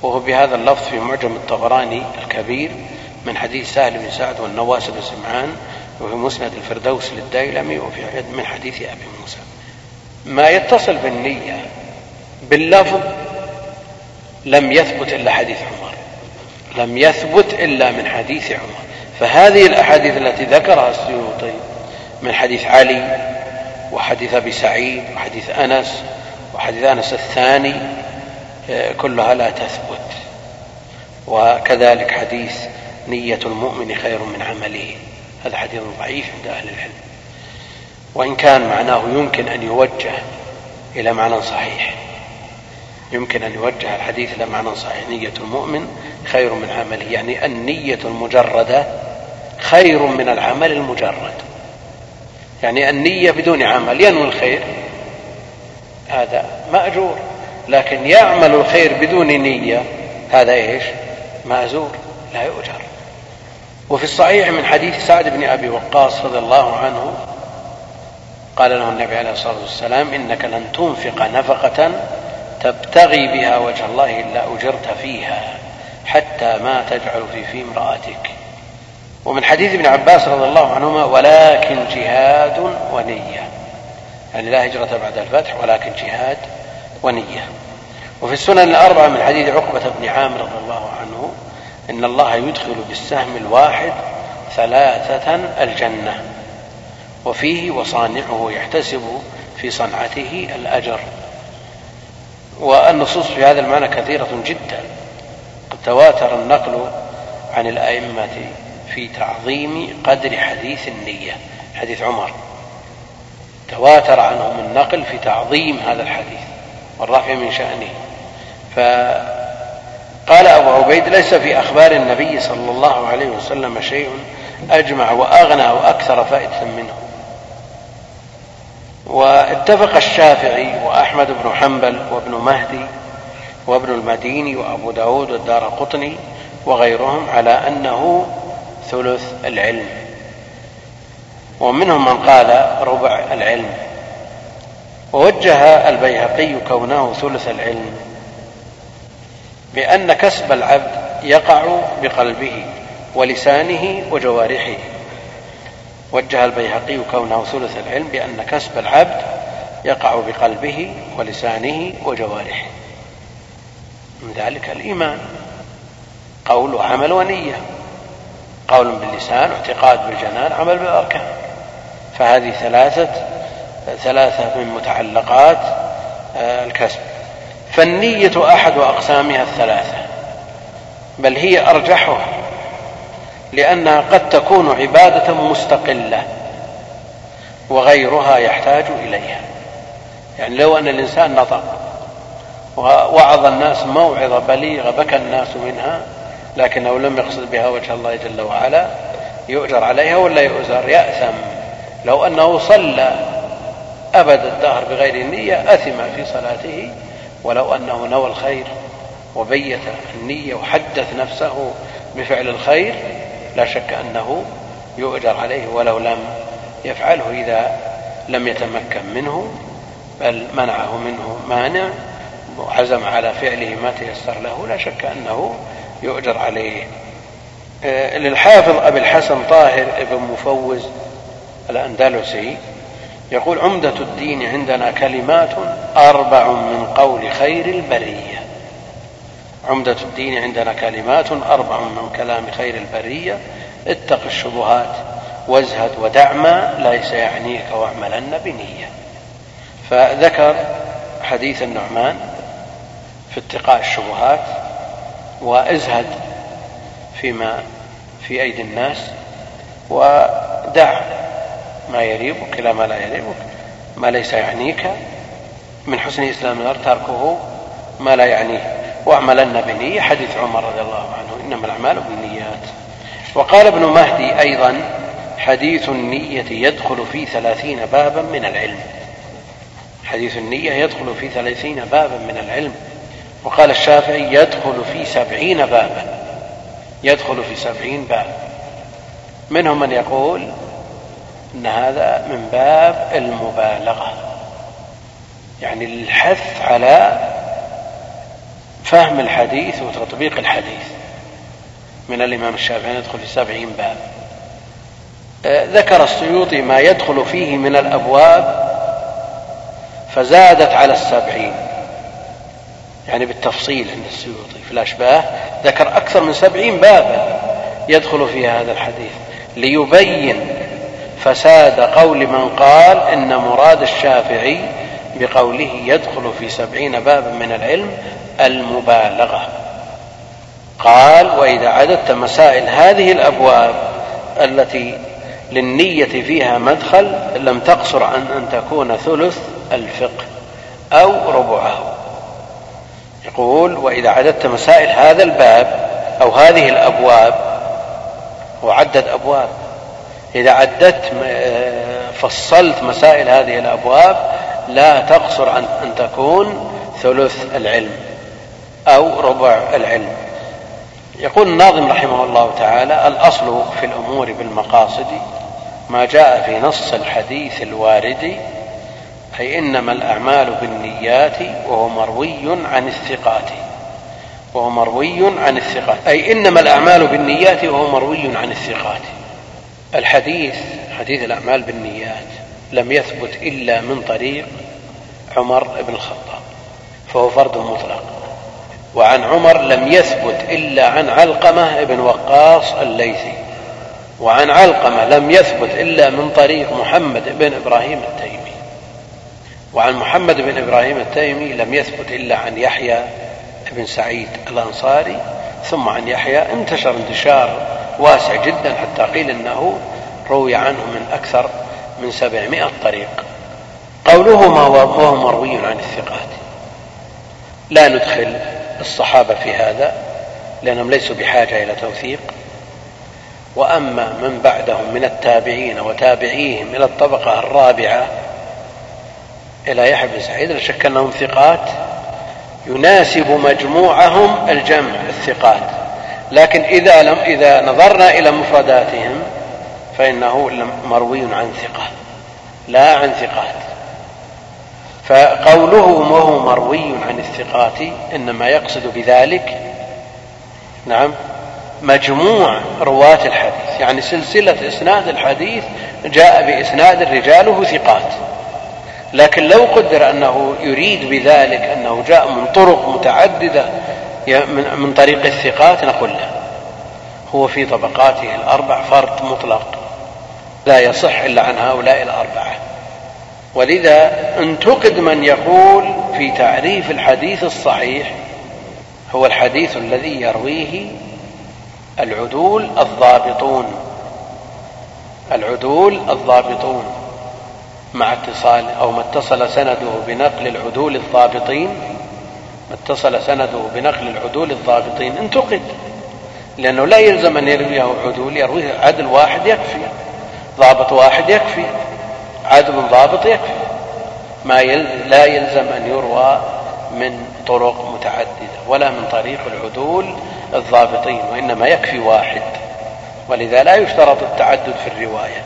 وهو بهذا اللفظ في معجم الطبراني الكبير من حديث سهل بن سعد والنواس بن سمعان وفي مسند الفردوس للديلمي وفي من حديث أبي موسى. ما يتصل بالنية باللفظ لم يثبت إلا حديث عمر. لم يثبت إلا من حديث عمر. فهذه الأحاديث التي ذكرها السيوطي من حديث علي وحديث أبي سعيد وحديث أنس وحديث أنس الثاني كلها لا تثبت. وكذلك حديث نية المؤمن خير من عمله. هذا حديث ضعيف عند أهل العلم. وإن كان معناه يمكن أن يوجه إلى معنى صحيح. يمكن أن يوجه الحديث إلى معنى صحيح. نية المؤمن خير من عمله. يعني النية المجردة خير من العمل المجرد. يعني النية بدون عمل ينوي الخير. هذا مأجور. لكن يعمل الخير بدون نية هذا إيش؟ مأزور لا يؤجر. وفي الصحيح من حديث سعد بن أبي وقاص رضي الله عنه قال له النبي عليه الصلاة والسلام إنك لن تنفق نفقة تبتغي بها وجه الله إلا أجرت فيها حتى ما تجعل في في امرأتك. ومن حديث ابن عباس رضي الله عنهما ولكن جهاد ونية. يعني لا هجرة بعد الفتح ولكن جهاد ونية. وفي السنن الأربعة من حديث عقبة بن عامر رضي الله عنه إن الله يدخل بالسهم الواحد ثلاثة الجنة وفيه وصانعه يحتسب في صنعته الأجر. والنصوص في هذا المعنى كثيرة جدا. قد تواتر النقل عن الأئمة في تعظيم قدر حديث النية حديث عمر. تواتر عنهم النقل في تعظيم هذا الحديث والرفع من شأنه. فقال أبو عبيد ليس في أخبار النبي صلى الله عليه وسلم شيء أجمع وأغنى وأكثر فائدة منه. واتفق الشافعي وأحمد بن حنبل وابن مهدي وابن المديني وأبو داود والدار قطني وغيرهم على أنه ثلث العلم. ومنهم من قال ربع العلم. ووجه البيهقي كونه ثلث العلم. بأن كسب العبد يقع بقلبه ولسانه وجوارحه. وجه البيهقي كونه ثلث العلم بأن كسب العبد يقع بقلبه ولسانه وجوارحه. من ذلك الإيمان. قول وعمل ونية. قول باللسان واعتقاد بالجنان عمل بالأركان. فهذه ثلاثة ثلاثة من متعلقات آه، الكسب. فالنية أحد أقسامها الثلاثة بل هي أرجحها لأنها قد تكون عبادة مستقلة وغيرها يحتاج إليها. يعني لو أن الإنسان نطق ووعظ الناس موعظة بليغة بكى الناس منها لكنه لم يقصد بها وجه الله جل وعلا يؤجر عليها ولا يؤجر يأثم. لو أنه صلى أبد الدهر بغير النية أثم في صلاته ولو أنه نوى الخير وبيت النية وحدث نفسه بفعل الخير لا شك أنه يؤجر عليه ولو لم يفعله إذا لم يتمكن منه بل منعه منه مانع وعزم على فعله ما تيسر له لا شك أنه يؤجر عليه. آه، للحافظ أبي الحسن طاهر بن مفوز الأندلسي يقول عمدة الدين عندنا كلمات أربع من قول خير البرية. عمدة الدين عندنا كلمات أربع من كلام خير البرية. اتق الشبهات وازهد ودع ما ليس يعنيك واعملن بنية. فذكر حديث النعمان في اتقاء الشبهات وازهد فيما في أيدي الناس ودع ما يريبك إلى ما لا يريبك ما ليس يعنيك من حسن إسلام المرء تركه ما لا يعنيه. واعملن بنية حديث عمر رضي الله عنه إنما الأعمال بالنيات. وقال ابن مهدي أيضا حديث النية يدخل في ثلاثين بابا من العلم. حديث النية يدخل في ثلاثين بابا من العلم. وقال الشافعي يدخل في سبعين بابا. يدخل في سبعين باب منهم من يقول إن هذا من باب المبالغة. يعني الحث على فهم الحديث وتطبيق الحديث. من الإمام الشافعي يدخل في سبعين باب. آه، ذكر السيوطي ما يدخل فيه من الأبواب فزادت على السبعين. يعني بالتفصيل عند السيوطي في الأشباه ذكر أكثر من سبعين بابا يدخل فيها هذا الحديث ليبين فساد قول من قال إن مراد الشافعي بقوله يدخل في سبعين بابا من العلم المبالغة. قال وإذا عددت مسائل هذه الأبواب التي للنية فيها مدخل لم تقصر عن أن تكون ثلث الفقه أو ربعه. يقول وإذا عددت مسائل هذا الباب أو هذه الأبواب وعدد أبواب إذا عددت فصلت مسائل هذه الأبواب لا تقصر عن أن تكون ثلث العلم أو ربع العلم. يقول الناظم رحمه الله تعالى الأصل في الأمور بالمقاصد ما جاء في نص الحديث الوارد أي إنما الأعمال بالنيات وهو مروي عن الثقات. وهو مروي عن الثقات. أي إنما الأعمال بالنيات وهو مروي عن الثقات. الحديث حديث الأعمال بالنيات لم يثبت إلا من طريق عمر بن الخطاب فهو فرد مطلق. وعن عمر لم يثبت إلا عن علقمة بن وقاص الليثي. وعن علقمة لم يثبت إلا من طريق محمد بن إبراهيم التيمي. وعن محمد بن إبراهيم التيمي لم يثبت إلا عن يحيى بن سعيد الأنصاري ثم عن يحيى انتشر انتشار واسع جدا حتى قيل أنه روي عنه من أكثر من سبعمائة طريق. قوله ما هو مروي عن الثقات. لا ندخل الصحابة في هذا لأنهم ليسوا بحاجة إلى توثيق. وأما من بعدهم من التابعين وتابعيهم إلى الطبقة الرابعة إلى يحيى بن سعيد لا شك أنهم ثقات. يناسب مجموعهم الجمع الثقات. لكن إذا لم إذا نظرنا إلى مفرداتهم فإنه مروي عن ثقة. لا عن ثقات. فقوله وهو مروي عن الثقات إنما يقصد بذلك نعم مجموع رواة الحديث. يعني سلسلة إسناد الحديث جاء بإسناد رجاله ثقات. لكن لو قدر أنه يريد بذلك أنه جاء من طرق متعددة من طريق الثقات نقول له هو في طبقاته الأربع فرد مطلق لا يصح إلا عن هؤلاء الأربعة. ولذا انتقد من يقول في تعريف الحديث الصحيح هو الحديث الذي يرويه العدول الضابطون العدول الضابطون مع اتصال أو ما اتصل سنده بنقل العدول الضابطين اتصل سنده بنقل العدول الضابطين. انتقد. لأنه لا يلزم أن يرويه عدول يرويه عدل واحد يكفي. ضابط واحد يكفي. عدل ضابط يكفي. ما لا يلزم أن يروى من طرق متعددة ولا من طريق العدول الضابطين وإنما يكفي واحد. ولذا لا يشترط التعدد في الرواية.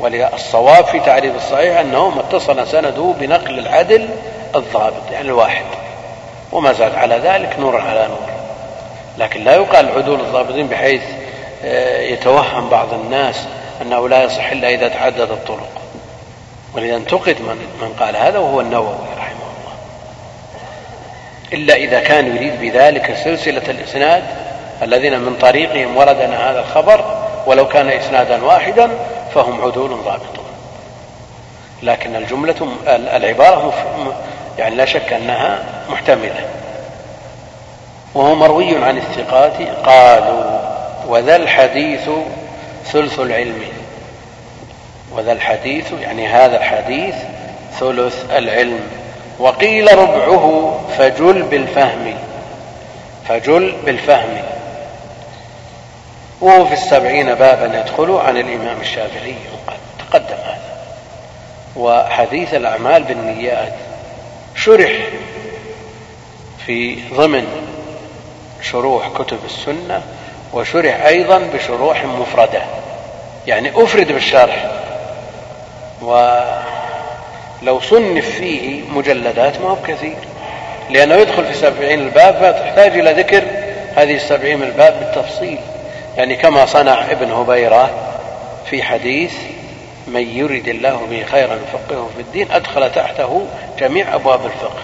والصواب في تعريف الصحيح أنه ما اتصل سنده بنقل العدل الضابط يعني الواحد. وما زاد على ذلك نور على نور. لكن لا يقال عدول الضابطين بحيث آه، يتوهم بعض الناس أنه لا يصح إلا إذا تعددت الطرق. ولذا انتقد من, من قال هذا وهو النووي رحمه الله. إلا إذا كان يريد بذلك سلسلة الإسناد الذين من طريقهم وردنا هذا الخبر ولو كان إسنادا واحدا فهم عدول ضابطون. لكن الجملة العبارة يعني لا شك أنها محتملة. وهو مروي عن الثقات قالوا وذا الحديث ثلث العلم. وذا الحديث يعني هذا الحديث ثلث العلم. وقيل ربعه فجل بالفهم. فجل بالفهم. وهو في السبعين بابا يدخل عن الإمام الشافعي وقد تقدم هذا. وحديث الأعمال بالنيات شرح في ضمن شروح كتب السنة وشرح أيضا بشروح مفردة. يعني أفرد بالشرح. ولو صنف فيه مجلدات ما هو كثير لأنه يدخل في سبعين الباب فتحتاج إلى ذكر هذه السبعين الباب بالتفصيل. يعني كما صنع ابن هبيرة في حديث من يرد الله به خيرا يفقهه في الدين أدخل تحته جميع أبواب الفقه.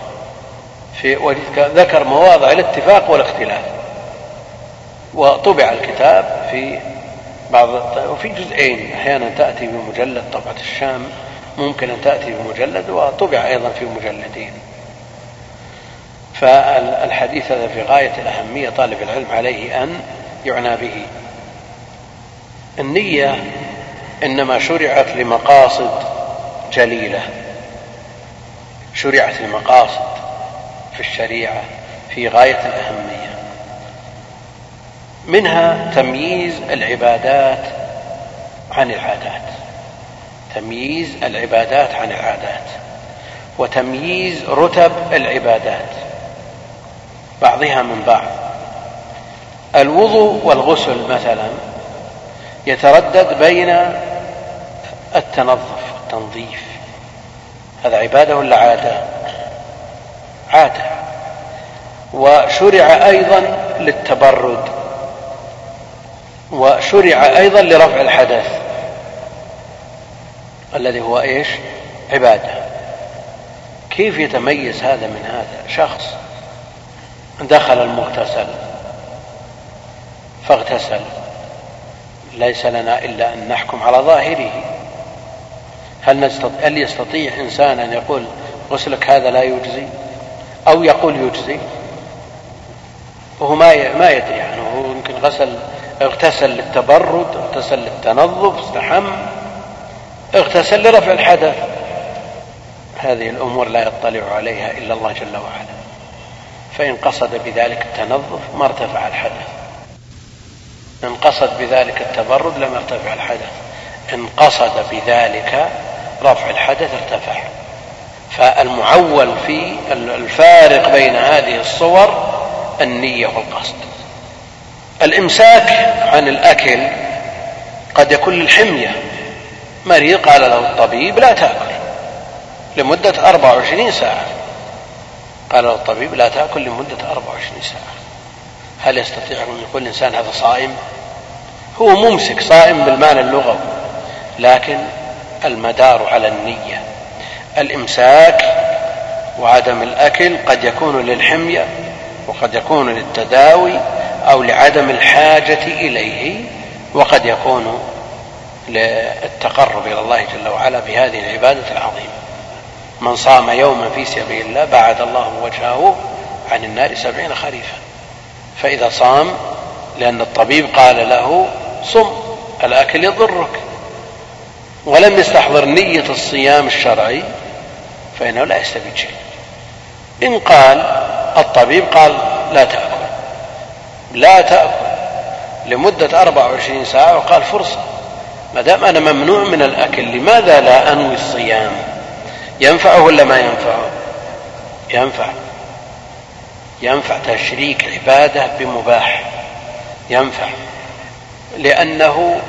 في ذكر مواضع الاتفاق والاختلاف. وطبع الكتاب في بعض وفي جزئين. أحيانا تأتي بمجلد طبعة الشام ممكن أن تأتي بمجلد وطبع أيضا في مجلدين. فالحديث هذا في غاية الأهمية طالب العلم عليه أن يعنى به. النية إنما شرعت لمقاصد جليلة. شرعت لمقاصد في الشريعة في غاية الأهمية. منها تمييز العبادات عن العادات. تمييز العبادات عن العادات. وتمييز رتب العبادات. بعضها من بعض. الوضوء والغسل مثلا يتردد بين التنظف التنظيف هذا عبادة ولا عادة؟ عادة. وشرع أيضا للتبرد. وشرع أيضا لرفع الحدث. الذي هو إيش؟ عبادة. كيف يتميز هذا من هذا؟ شخص دخل المغتسل فاغتسل. ليس لنا إلا أن نحكم على ظاهره. هل, نستطيع هل يستطيع إنسان أن يقول غسلك هذا لا يجزي؟ أو يقول يجزي؟ وهو ما ما يدري يعني هو يمكن غسل اغتسل للتبرد اغتسل للتنظف استحم اغتسل لرفع الحدث هذه الأمور لا يطلع عليها إلا الله جل وعلا. فإن قصد بذلك التنظف ما ارتفع الحدث إن قصد بذلك التبرد لم يرتفع الحدث. إن قصد بذلك رفع الحدث ارتفع. فالمعول في الفارق بين هذه الصور النية والقصد. الإمساك عن الأكل قد يكون للحمية. مريض قال له الطبيب لا تأكل لمدة 24 ساعة. قال له الطبيب لا تأكل لمدة 24 ساعة. هل يستطيع أن يقول الإنسان هذا صائم؟ هو ممسك صائم بالمعنى اللغوي لكن المدار على النية الإمساك وعدم الأكل قد يكون للحمية وقد يكون للتداوي أو لعدم الحاجة إليه وقد يكون للتقرب إلى الله جل وعلا بهذه العبادة العظيمة. من صام يوما في سبيل الله بعد الله وجهه عن النار سبعين خريفا. فإذا صام لأن الطبيب قال له صم الأكل يضرك. ولم يستحضر نية الصيام الشرعي فإنه لا يستفيد شيء. إن قال الطبيب قال لا تأكل. لا تأكل. لمدة 24 ساعة وقال فرصة. ما دام أنا ممنوع من الأكل لماذا لا أنوي الصيام؟ ينفعه ولا ما ينفعه؟ ينفع. ينفع تشريك عبادة بمباح. ينفع. لأنه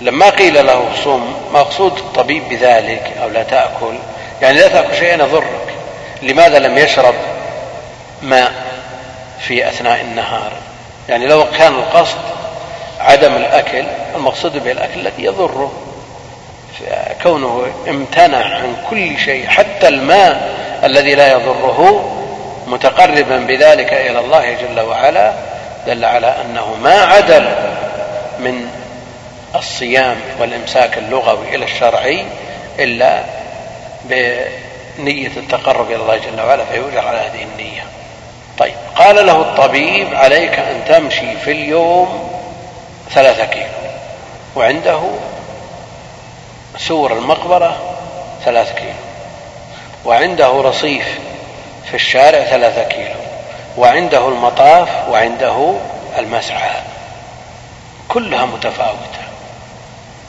لما قيل له صم مقصود الطبيب بذلك أو لا تأكل يعني لا تأكل شيئا يضرك. لماذا لم يشرب ماء في أثناء النهار؟ يعني لو كان القصد عدم الأكل المقصود به الأكل الذي يضره. كونه امتنع عن كل شيء حتى الماء الذي لا يضره متقربا بذلك إلى الله جل وعلا دل على أنه ما عدل من الصيام والإمساك اللغوي إلى الشرعي إلا بنية التقرب إلى الله جل وعلا فيؤجر على هذه النية. طيب قال له الطبيب عليك أن تمشي في اليوم ثلاثة كيلو وعنده سور المقبرة ثلاث كيلو وعنده رصيف في الشارع ثلاثة كيلو وعنده المطاف وعنده المسعى. كلها متفاوتة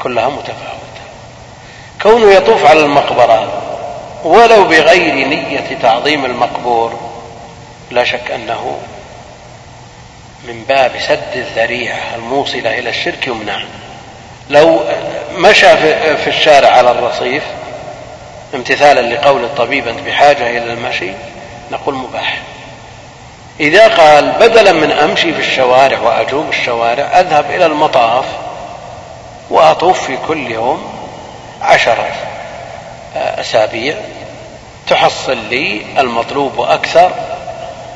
كلها متفاوتة. كونه يطوف على المقبرة ولو بغير نية تعظيم المقبور لا شك أنه من باب سد الذريعة الموصلة إلى الشرك يمنع. لو مشى في الشارع على الرصيف امتثالا لقول الطبيب أنت بحاجة إلى المشي نقول مباح. إذا قال بدلا من أمشي في الشوارع وأجوب الشوارع أذهب إلى المطاف وأطوف في كل يوم عشرة أسابيع. تحصل لي المطلوب وأكثر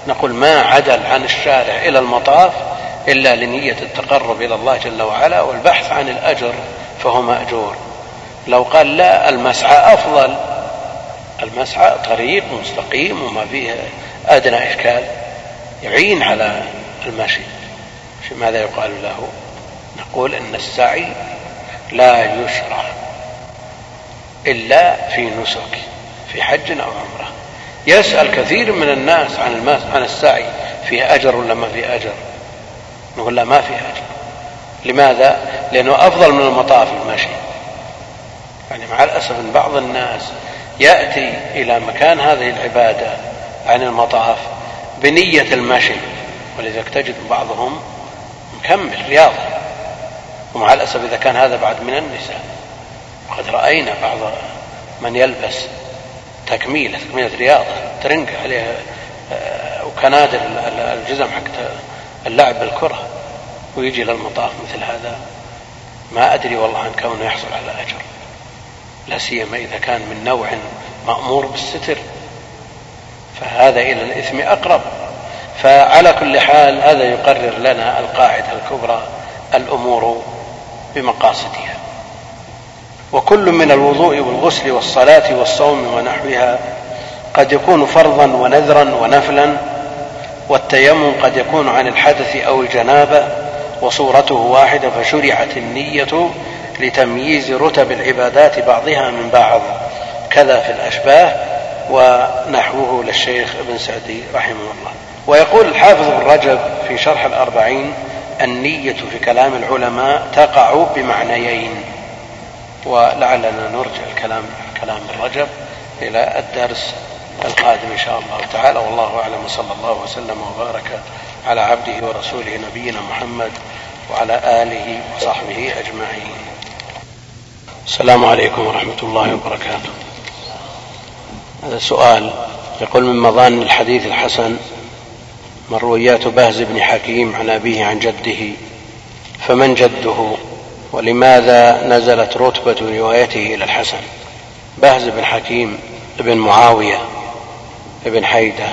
نقول ما عدل عن الشارع إلى المطاف إلا لنية التقرب إلى الله جل وعلا والبحث عن الأجر فهو مأجور. لو قال لا المسعى أفضل. المسعى طريق مستقيم وما فيه أدنى إشكال يعين على المشي. ماذا يقال له؟ نقول إن السعي لا يشرع إلا في نسك في حج أو عمرة. يسأل كثير من الناس عن الماس عن السعي فيه أجر ولا ما فيه أجر؟ نقول لا ما فيه أجر. لماذا؟ لأنه أفضل من المطاف المشي. يعني مع الأسف أن بعض الناس يأتي إلى مكان هذه العبادة عن المطاف بنية المشي. ولذلك تجد بعضهم مكمل رياضة ومع الأسف إذا كان هذا بعد من النساء. وقد رأينا بعض من يلبس تكميلة تكميلة رياضة ترنقة عليها آه، وكنادر الجزم حق اللعب بالكرة. ويجي للمطاف مثل هذا. ما أدري والله عن كونه يحصل على أجر. لا سيما إذا كان من نوع مأمور بالستر. فهذا إلى الإثم أقرب. فعلى كل حال هذا يقرر لنا القاعدة الكبرى الأمور بمقاصدها. وكل من الوضوء والغسل والصلاة والصوم ونحوها قد يكون فرضا ونذرا ونفلا والتيمم قد يكون عن الحدث أو الجنابة وصورته واحدة فشرعت النية لتمييز رتب العبادات بعضها من بعض كذا في الأشباه ونحوه للشيخ ابن سعدي رحمه الله. ويقول الحافظ ابن رجب في شرح الأربعين النية في كلام العلماء تقع بمعنيين. ولعلنا نرجع الكلام كلام ابن رجب إلى الدرس القادم إن شاء الله تعالى. والله أعلم وصلى الله وسلم وبارك على عبده ورسوله نبينا محمد وعلى آله وصحبه أجمعين. السلام عليكم ورحمة الله وبركاته. هذا سؤال يقول من مظان الحديث الحسن مرويات بهز بن حكيم عن أبيه عن جده فمن جده ولماذا نزلت رتبة روايته إلى الحسن؟ بهز بن حكيم بن معاوية بن حيدة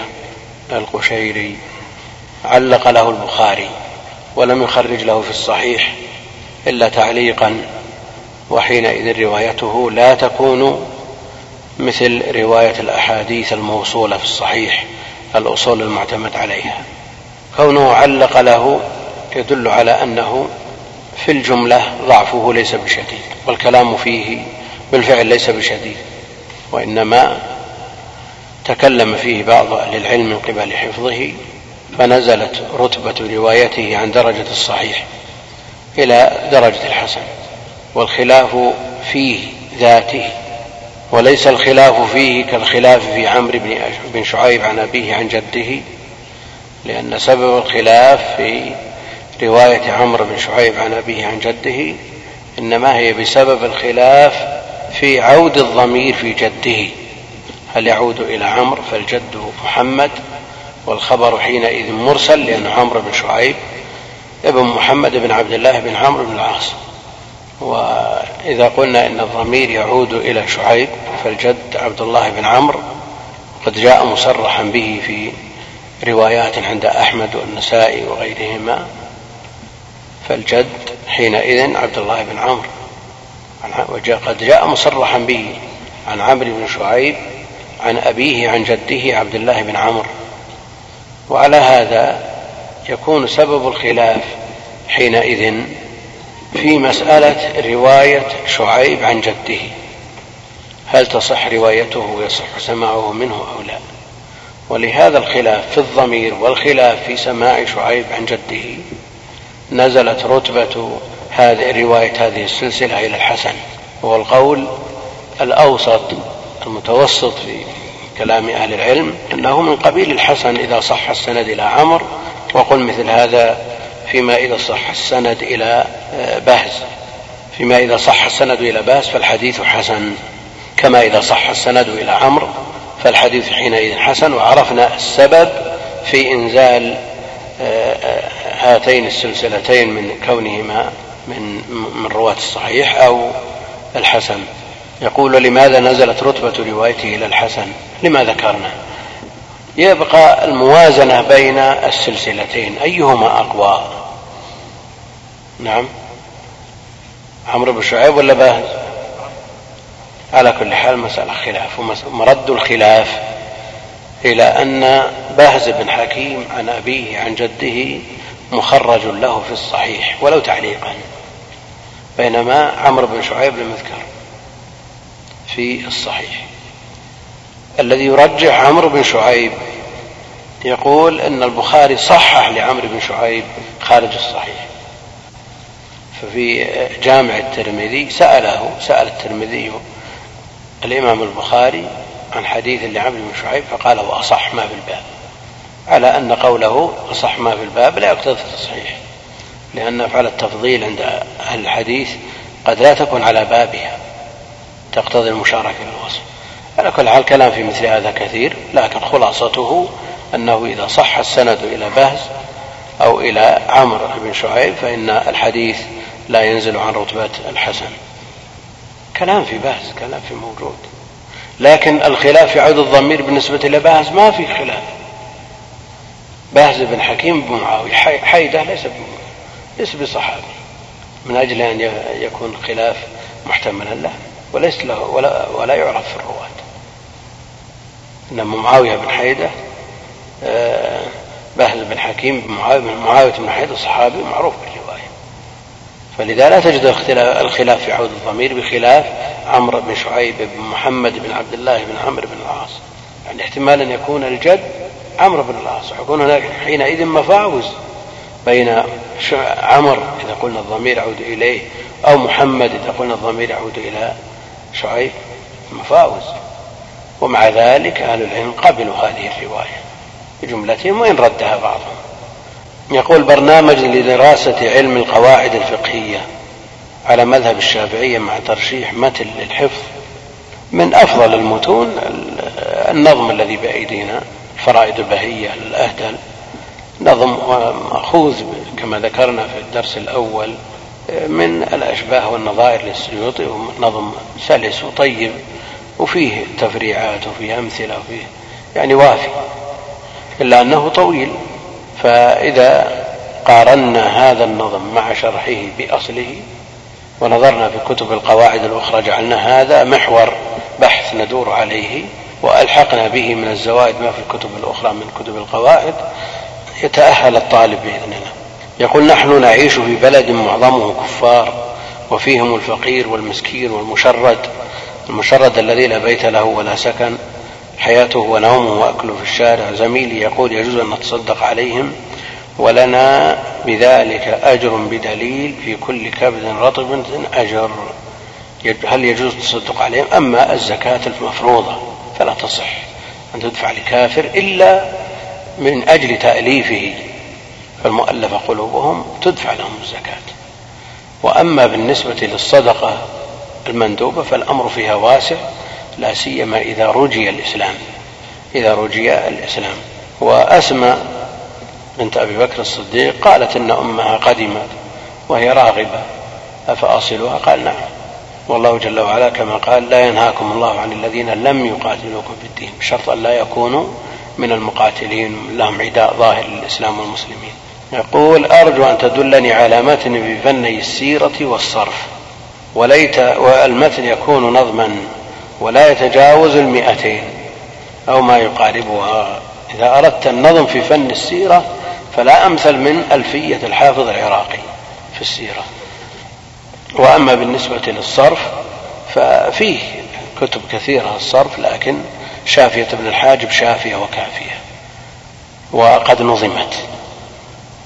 القشيري علق له البخاري ولم يخرج له في الصحيح إلا تعليقا وحينئذ روايته لا تكون مثل رواية الأحاديث الموصولة في الصحيح الأصول المعتمد عليها. كونه علق له يدل على أنه في الجملة ضعفه ليس بشديد والكلام فيه بالفعل ليس بشديد وإنما تكلم فيه بعض أهل العلم من قبل حفظه فنزلت رتبة روايته عن درجة الصحيح إلى درجة الحسن. والخلاف فيه ذاته وليس الخلاف فيه كالخلاف في عمرو بن شعيب عن أبيه عن جده لأن سبب الخلاف في رواية عمرو بن شعيب عن أبيه عن جده إنما هي بسبب الخلاف في عود الضمير في جده. هل يعود إلى عمرو؟ فالجد محمد والخبر حينئذ مرسل لأن عمرو بن شعيب ابن محمد بن عبد الله بن عمرو بن العاص. وإذا قلنا إن الضمير يعود إلى شعيب فالجد عبد الله بن عمرو قد جاء مصرحا به في روايات عند أحمد والنسائي وغيرهما فالجد حينئذ عبد الله بن عمرو. وقد جاء مصرحا به عن عمرو بن شعيب عن أبيه عن جده عبد الله بن عمرو. وعلى هذا يكون سبب الخلاف حينئذ في مسألة رواية شعيب عن جده. هل تصح روايته ويصح سماعه منه أو لا؟ ولهذا الخلاف في الضمير والخلاف في سماع شعيب عن جده. نزلت رتبة هذه رواية هذه السلسلة إلى الحسن وهو القول الأوسط المتوسط في كلام أهل العلم أنه من قبيل الحسن إذا صح السند إلى عمر وقل مثل هذا فيما إذا صح السند إلى آه، بهز فيما إذا صح السند إلى بهز فالحديث حسن. كما إذا صح السند إلى عمرو فالحديث حينئذ حسن. وعرفنا السبب في إنزال آه، آه، هاتين السلسلتين من كونهما من من رواة الصحيح أو الحسن. يقول لماذا نزلت رتبة روايته إلى الحسن؟ لما ذكرنا. يبقى الموازنة بين السلسلتين أيهما أقوى؟ نعم. عمرو بن شعيب ولا باهز على كل حال مسألة خلاف ومرد الخلاف إلى أن باهز بن حكيم عن أبيه عن جده مخرج له في الصحيح ولو تعليقا بينما عمرو بن شعيب لم يذكر في الصحيح. الذي يرجح عمرو بن شعيب يقول إن البخاري صحح لعمرو بن شعيب خارج الصحيح. ففي جامع الترمذي سأله سأل الترمذي الإمام البخاري عن حديث لعمرو بن شعيب فقال هو أصح ما في الباب. على أن قوله أصح ما في الباب لا يقتضي التصحيح لأن أفعال التفضيل عند أهل الحديث قد لا تكون على بابها تقتضي المشاركة في الوصف. على كل حال كلام في مثل هذا كثير لكن خلاصته أنه إذا صح السند إلى بهز أو إلى عمرو بن شعيب فإن الحديث لا ينزل عن رتبة الحسن. كلام في بهز كلام في موجود. لكن الخلاف يعود الضمير بالنسبة إلى بهز ما في خلاف. بهز بن حكيم بن معاوية حيدة ليس ليس بصحابي. من أجل أن يكون خلاف محتملا له وليس له ولا, ولا يعرف في الرواة. إنما معاوية بن حيدة بهز بن حكيم بن معاوية, معاوية بن حيدة صحابي معروف بالرواية. فلذا لا تجد الخلاف في عود الضمير بخلاف عمرو بن شعيب بن محمد بن عبد الله بن عمرو بن العاص. يعني احتمال أن يكون الجد عمرو بن العاص. ويكون هناك حينئذ مفاوز بين عمر إذا قلنا الضمير يعود إليه أو محمد إذا قلنا الضمير يعود إلى شعيب. مفاوز. ومع ذلك أهل العلم قبلوا هذه الرواية. بجملتهم وإن ردها بعضهم يقول برنامج لدراسة علم القواعد الفقهية على مذهب الشافعية مع ترشيح متن للحفظ من أفضل المتون النظم الذي بأيدينا الفرائد البهية للأهدل نظم مأخوذ كما ذكرنا في الدرس الأول من الأشباه والنظائر للسيوطي نظم سلس وطيب وفيه تفريعات وفيه أمثلة وفيه يعني وافي. إلا أنه طويل. فإذا قارنا هذا النظم مع شرحه بأصله ونظرنا في كتب القواعد الأخرى جعلنا هذا محور بحث ندور عليه وألحقنا به من الزوائد ما في الكتب الأخرى من كتب القواعد يتأهل الطالب بإذن الله يقول نحن نعيش في بلد معظمه كفار وفيهم الفقير والمسكين والمشرد المشرد الذي لا بيت له ولا سكن حياته ونومه وأكله في الشارع. زميلي يقول يجوز أن نتصدق عليهم ولنا بذلك أجر بدليل في كل كبد رطب أجر. هل يجوز التصدق عليهم؟ أما الزكاة المفروضة فلا تصح أن تدفع لكافر إلا من أجل تأليفه. فالمؤلف قلوبهم تدفع لهم الزكاة. وأما بالنسبة للصدقة المندوبة فالأمر فيها واسع. لا سيما إذا رجي الإسلام إذا رجي الإسلام. وأسمى بنت أبي بكر الصديق قالت إن أمها قدمت وهي راغبة أفأصلها؟ قال نعم. والله جل وعلا كما قال لا ينهاكم الله عن الذين لم يقاتلوكم في الدين بشرط أن لا يكونوا من المقاتلين لهم عداء ظاهر للإسلام والمسلمين. يقول أرجو أن تدلني على متن بفني السيرة والصرف وليت والمتن يكون نظما ولا يتجاوز المئتين أو ما يقاربها. إذا أردت النظم في فن السيرة فلا أمثل من ألفية الحافظ العراقي في السيرة. وأما بالنسبة للصرف ففيه كتب كثيرة الصرف لكن شافية ابن الحاجب شافية وكافية وقد نظمت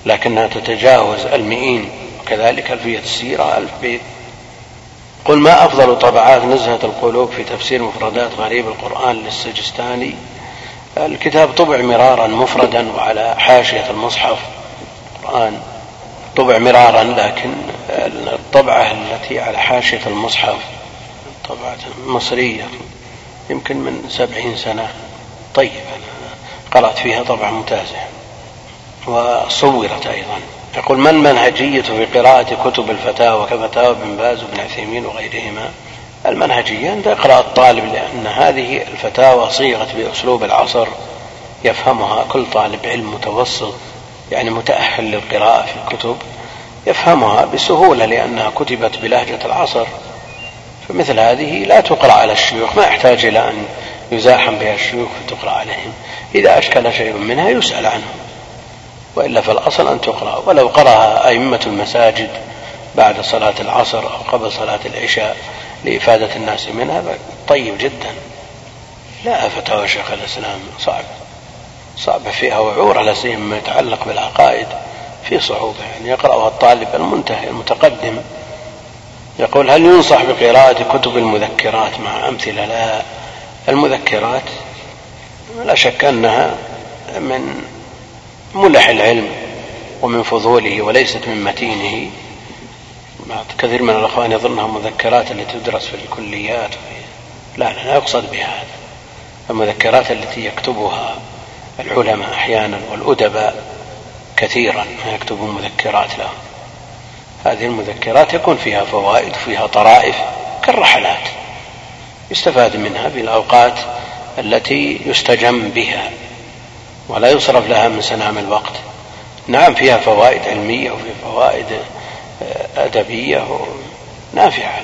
لكنها تتجاوز المئين. وكذلك ألفية السيرة ألف بيت قل ما أفضل طبعات نزهة القلوب في تفسير مفردات غريب القرآن للسجستاني؟ الكتاب طبع مرارا مفردا وعلى حاشية المصحف. القرآن طبع مرارا لكن الطبعة التي على حاشية المصحف طبعة مصرية يمكن من سبعين سنة. طيبة قرأت فيها طبعة ممتازة وصورت أيضا. يقول ما المنهجية في قراءة كتب الفتاوى كفتاوى ابن باز وابن عثيمين وغيرهما؟ المنهجية أن يقرأ الطالب لأن هذه الفتاوى صيغت بأسلوب العصر يفهمها كل طالب علم متوسط يعني متأهل للقراءة في الكتب يفهمها بسهولة لأنها كتبت بلهجة العصر. فمثل هذه لا تقرأ على الشيوخ ما يحتاج إلى أن يزاحم بها الشيوخ فتقرأ عليهم. إذا أشكل شيء منها يسأل عنه. وإلا فالأصل أن تقرأ. ولو قرأها أئمة المساجد بعد صلاة العصر أو قبل صلاة العشاء لإفادة الناس منها طيب جدا. لا فتاوى شيخ الإسلام صعب. صعب فيها وعورة لا سيما ما يتعلق بالعقائد في صعوبة يعني يقرأها الطالب المنتهي المتقدم. يقول هل ينصح بقراءة كتب المذكرات مع أمثلة؟ لا. المذكرات لا شك أنها من ملح العلم ومن فضوله وليست من متينه. كثير من الأخوان يظنها مذكرات التي تدرس في الكليات. لا لا, لا يقصد بها. المذكرات التي يكتبها العلماء أحيانا والأدباء كثيرا ما يكتبون مذكرات لهم. هذه المذكرات يكون فيها فوائد وفيها طرائف كالرحلات. يستفاد منها في الأوقات التي يستجم بها. ولا يصرف لها من سنام الوقت نعم فيها فوائد علمية وفيها فوائد آه، أدبية نافعة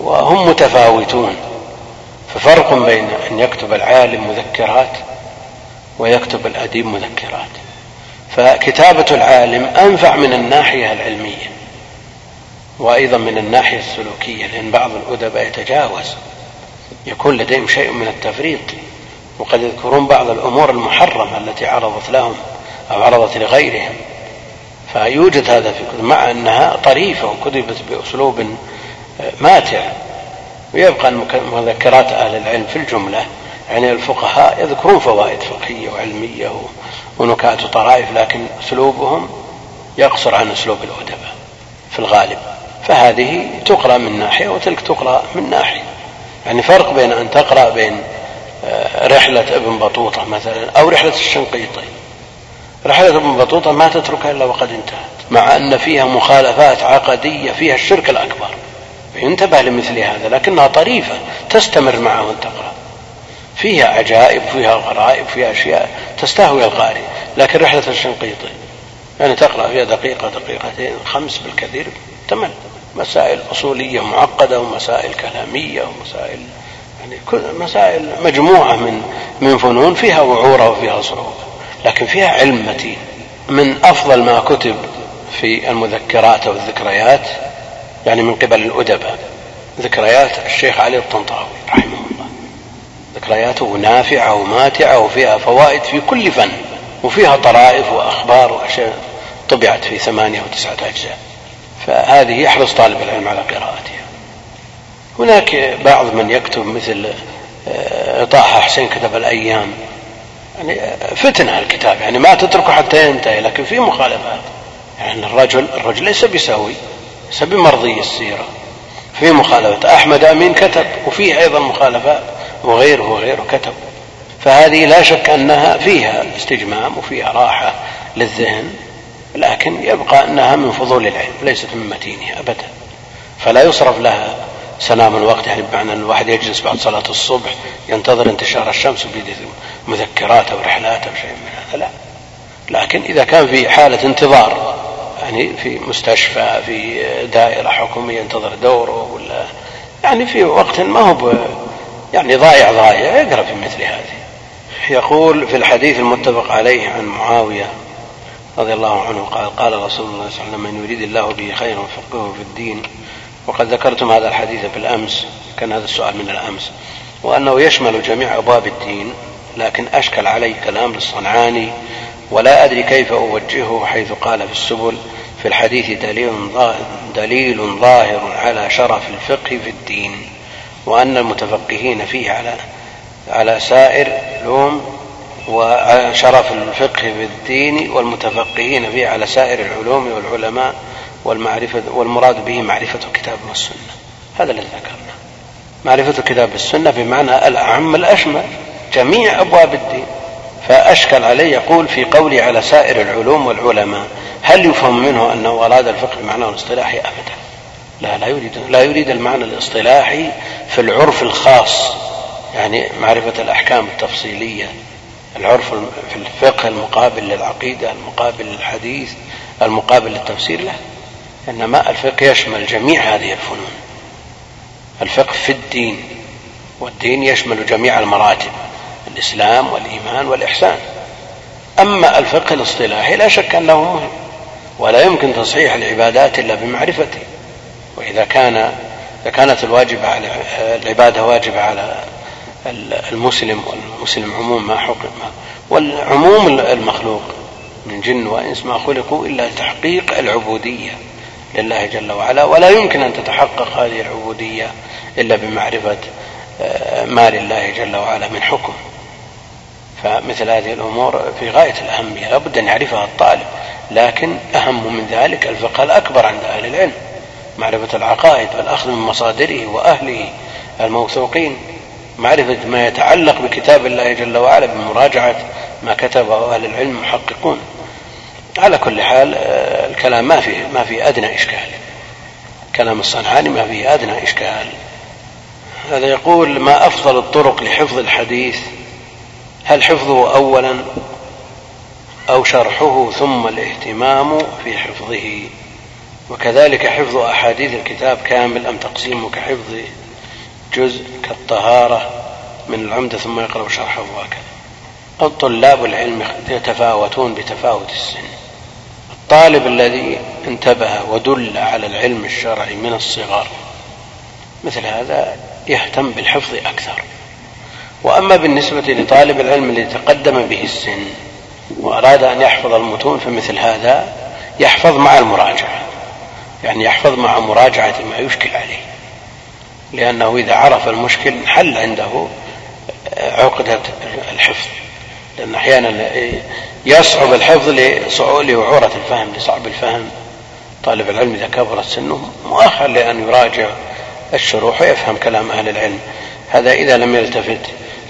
وهم متفاوتون. ففرق بين أن يكتب العالم مذكرات ويكتب الأديب مذكرات. فكتابة العالم أنفع من الناحية العلمية وأيضا من الناحية السلوكية لأن بعض الأدباء يتجاوز. يكون لديهم شيء من التفريط. وقد يذكرون بعض الأمور المحرمة التي عرضت لهم أو عرضت لغيرهم. فيوجد هذا في مع أنها طريفة وكتبت بأسلوب ماتع. ويبقى مذكرات أهل العلم في الجملة. يعني الفقهاء يذكرون فوائد فقهية وعلمية ونكات وطرائف لكن أسلوبهم يقصر عن أسلوب الأدباء في الغالب. فهذه تقرأ من ناحية وتلك تقرأ من ناحية. يعني فرق بين أن تقرأ بين آه، رحلة ابن بطوطة مثلا أو رحلة الشنقيطي. رحلة ابن بطوطة ما تتركها إلا وقد انتهت مع أن فيها مخالفات عقدية فيها الشرك الأكبر. ينتبه لمثل هذا لكنها طريفة تستمر معه تقرأ. فيها عجائب فيها غرائب فيها أشياء تستهوي القارئ. لكن رحلة الشنقيطي يعني تقرأ فيها دقيقة دقيقتين خمس بالكثير تمل مسائل أصولية معقدة ومسائل كلامية ومسائل يعني كل مسائل مجموعة من من فنون فيها وعورة وفيها صعوبة. لكن فيها علم متين. من أفضل ما كتب في المذكرات أو الذكريات يعني من قبل الأدباء ذكريات الشيخ علي الطنطاوي رحمه الله. ذكرياته نافعة وماتعة وفيها فوائد في كل فن وفيها طرائف وأخبار وأشياء طبعت في ثمانية وتسعة أجزاء. فهذه يحرص طالب العلم على قراءتها. هناك بعض من يكتب مثل آه، طه حسين كتب الأيام. يعني آه، فتنة الكتاب. يعني ما تتركه حتى ينتهي لكن في مخالفات. يعني الرجل الرجل ليس بسوي ليس بمرضي السيرة. في مخالفة أحمد أمين كتب وفيه أيضا مخالفات وغيره وغيره كتب. فهذه لا شك أنها فيها استجمام وفيها راحة للذهن لكن يبقى أنها من فضول العلم ليست من متينها أبدا. فلا يصرف لها سلام الوقت يعني بمعنى أن الواحد يجلس بعد صلاة الصبح ينتظر انتشار الشمس وبيده مذكرات أو رحلات أو شيء من هذا. لا. لكن إذا كان في حالة انتظار يعني في مستشفى في دائرة حكومية ينتظر دوره ولا يعني في وقت ما هو يعني ضايع ضايع يقرأ في مثل هذه. يقول في الحديث المتفق عليه عن معاوية رضي الله عنه قال قال رسول الله صلى الله عليه وسلم من يريد الله به خيرا فقهه في الدين وقد ذكرتم هذا الحديث بالأمس كان هذا السؤال من الأمس. وأنه يشمل جميع أبواب الدين لكن أشكل علي كلام للصنعاني ولا أدري كيف أوجهه حيث قال في السبل. في الحديث دليل ظاهر, دليل ظاهر على شرف الفقه في الدين وأن المتفقهين فيه على على سائر العلوم وشرف الفقه في الدين والمتفقهين فيه على سائر العلوم والعلماء. والمعرفة والمراد به معرفة الكتاب والسنة. هذا الذي ذكرنا. معرفة الكتاب والسنة بمعنى الأعم الأشمل. جميع أبواب الدين. فأشكل عليه يقول في قولي على سائر العلوم والعلماء هل يفهم منه أنه أراد الفقه بمعنى الاصطلاحي؟ أبدا. لا لا يريد لا يريد المعنى الاصطلاحي في العرف الخاص. يعني معرفة الأحكام التفصيلية العرف في الفقه المقابل للعقيدة المقابل للحديث المقابل للتفسير. له إنما الفقه يشمل جميع هذه الفنون. الفقه في الدين والدين يشمل جميع المراتب الإسلام والإيمان والإحسان. أما الفقه الاصطلاحي لا شك أنه مهم ولا يمكن تصحيح العبادات إلا بمعرفته. وإذا كان إذا كانت الواجبة على العبادة واجبة على المسلم والمسلم عموم ما حكم والعموم المخلوق من جن وإنس ما خلقوا إلا لتحقيق العبودية. لله جل وعلا ولا يمكن أن تتحقق هذه العبودية إلا بمعرفة آه، ما لله جل وعلا من حكم. فمثل هذه الأمور في غاية الأهمية لابد أن يعرفها الطالب. لكن أهم من ذلك الفقه الأكبر عند أهل العلم. معرفة العقائد والأخذ من مصادره وأهله الموثوقين. معرفة ما يتعلق بكتاب الله جل وعلا بمراجعة ما كتبه أهل العلم محققون. على كل حال آه، الكلام ما فيه ما فيه أدنى إشكال. كلام الصنعاني ما فيه أدنى إشكال. هذا يقول ما أفضل الطرق لحفظ الحديث؟ هل حفظه أولا أو شرحه ثم الاهتمام في حفظه؟ وكذلك حفظ أحاديث الكتاب كامل أم تقسيمه كحفظ جزء كالطهارة من العمدة ثم يقرأ شرحه هكذا طلاب العلم يتفاوتون بتفاوت السن. الطالب الذي انتبه ودل على العلم الشرعي من الصغر مثل هذا يهتم بالحفظ أكثر. وأما بالنسبة لطالب العلم الذي تقدم به السن وأراد أن يحفظ المتون فمثل هذا يحفظ مع المراجعة يعني يحفظ مع مراجعة ما يشكل عليه. لأنه إذا عرف المشكل حل عنده عقدة الحفظ. لأن أحيانا يصعب الحفظ لوعورة الفهم لصعب الفهم. طالب العلم إذا كبرت سنه مؤخر لأن يراجع الشروح ويفهم كلام أهل العلم. هذا إذا لم يلتفت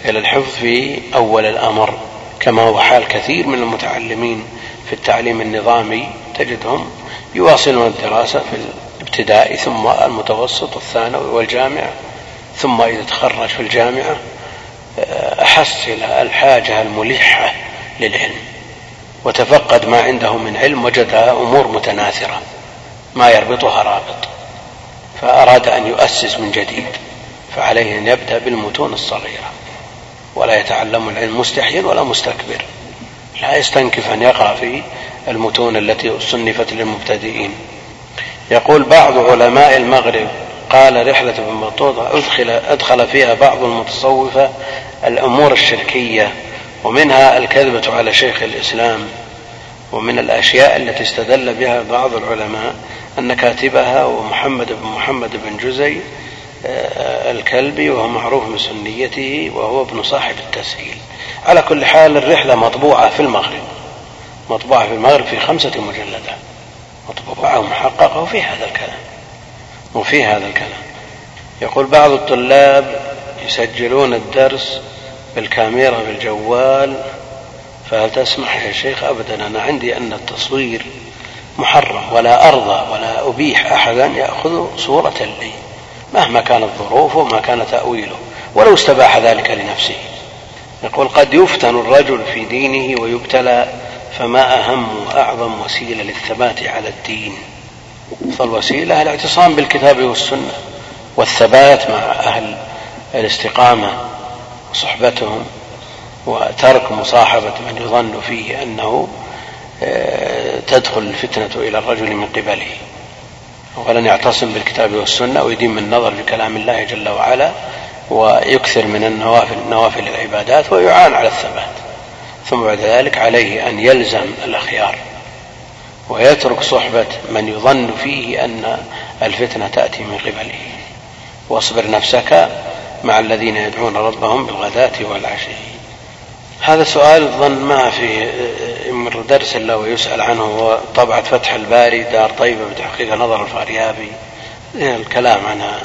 إلى الحفظ في أول الأمر كما هو حال كثير من المتعلمين في التعليم النظامي تجدهم يواصلون الدراسة في الابتدائي ثم المتوسط والثانوي والجامعة ثم إذا تخرج في الجامعة. إلى الحاجة الملحة للعلم وتفقد ما عنده من علم وجدها أمور متناثرة ما يربطها رابط فأراد أن يؤسس من جديد فعليه أن يبدأ بالمتون الصغيرة ولا يتعلم العلم مستحيا ولا مستكبر لا يستنكف أن يقرأ في المتون التي صنفت للمبتدئين. يقول بعض علماء المغرب قال رحلة ابن بطوطة أدخل, أدخل فيها بعض المتصوفة الأمور الشركية ومنها الكذبة على شيخ الإسلام ومن الأشياء التي استدل بها بعض العلماء أن كاتبها ومحمد بن محمد بن جزي آه، الكلبي وهو معروف بسنيته وهو ابن صاحب التسهيل. على كل حال الرحلة مطبوعة في المغرب مطبوعة في المغرب في خمسة مجلدات مطبوعة ومحققة وفي هذا الكلام. وفي هذا الكلام. يقول بعض الطلاب يسجلون الدرس بالكاميرا بالجوال فهل تسمح يا شيخ؟ أبدا أنا عندي أن التصوير محرم ولا أرضى ولا أبيح أحدا يأخذ صورة لي مهما كانت ظروفه وما كان تأويله ولو استباح ذلك لنفسه. يقول قد يفتن الرجل في دينه ويبتلى فما أهم وأعظم وسيلة للثبات على الدين؟ فالوسيلة الاعتصام بالكتاب والسنة والثبات مع أهل الاستقامة وصحبتهم وترك مصاحبة من يظن فيه أنه آه، تدخل الفتنة إلى الرجل من قبله. ولن يعتصم بالكتاب والسنة ويدين من النظر في كلام الله جل وعلا ويكثر من النوافل نوافل العبادات ويعان على الثبات. ثم بعد ذلك عليه أن يلزم الأخيار. ويترك صحبة من يظن فيه أن الفتنة تأتي من قبله. واصبر نفسك مع الذين يدعون ربهم بالغداة والعشي. هذا سؤال ظن ما في يمر درس الا ويسال عنه هو طبعة فتح الباري دار طيبة بتحقيق نظر الفاريابي. الكلام عنها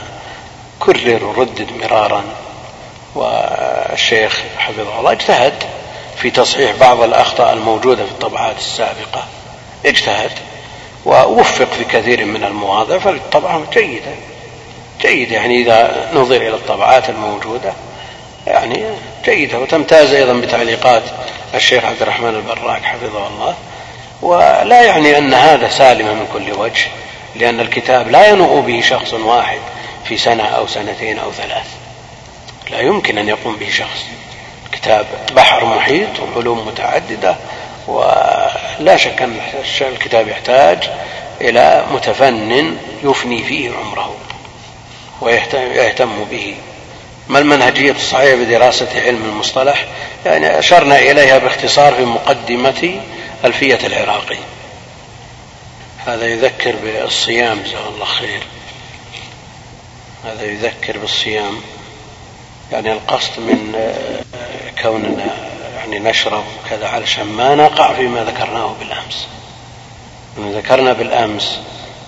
كرر وردد مرارا. والشيخ حفظه الله اجتهد في تصحيح بعض الأخطاء الموجودة في الطبعات السابقة. اجتهد ووفق في كثير من المواضع فالطبعة جيدة جيدة. يعني إذا نظر إلى الطبعات الموجودة يعني جيدة. وتمتاز أيضا بتعليقات الشيخ عبد الرحمن البراك حفظه الله. ولا يعني أن هذا سالم من كل وجه لأن الكتاب لا ينوء به شخص واحد في سنة أو سنتين أو ثلاث. لا يمكن أن يقوم به شخص. الكتاب بحر محيط وعلوم متعددة. ولا شك أن الكتاب يحتاج إلى متفنن يفني فيه عمره ويهتم به. ما المنهجية الصحيحة بدراسة علم المصطلح؟ يعني أشرنا إليها باختصار في مقدمة ألفية العراقي. هذا يذكر بالصيام جزاه الله خير. هذا يذكر بالصيام. يعني القصد من كوننا يعني نشرب كذا علشان ما نقع فيما ذكرناه بالأمس. ذكرنا بالأمس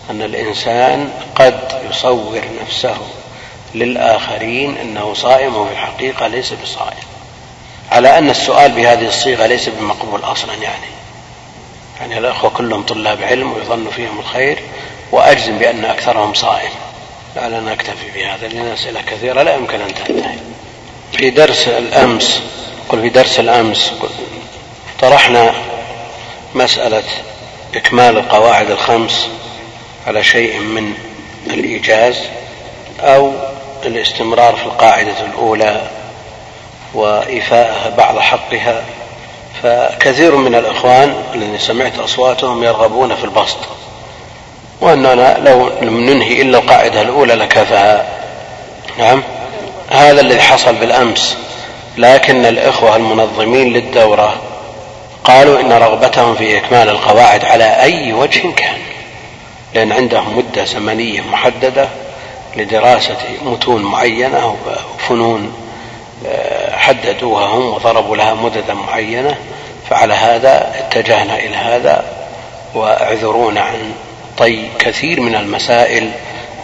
أن الإنسان قد يصور نفسه للآخرين أنه صائم وفي الحقيقة ليس بصائم. على أن السؤال بهذه الصيغة ليس بمقبول أصلا يعني. يعني الأخوة كلهم طلاب علم ويظن فيهم الخير وأجزم بأن أكثرهم صائم. لعلنا نكتفي بهذا لأن أسئلة كثيرة لا يمكن أن تنتهي. في درس الأمس قل في درس الأمس طرحنا مسألة إكمال القواعد الخمس على شيء من الإيجاز أو الاستمرار في القاعدة الأولى وإيفاءها بعض حقها. فكثير من الإخوان الذين سمعت أصواتهم يرغبون في البسط وأننا لو لم ننهي إلا القاعدة الأولى لكفاها. نعم؟ هذا الذي حصل بالأمس. لكن الإخوة المنظمين للدورة قالوا إن رغبتهم في إكمال القواعد على أي وجه كان لأن عندهم مدة زمنية محددة لدراسة متون معينة وفنون آه، حددوها هم وضربوا لها مددا معينة فعلى هذا اتجهنا إلى هذا واعذرونا عن طي كثير من المسائل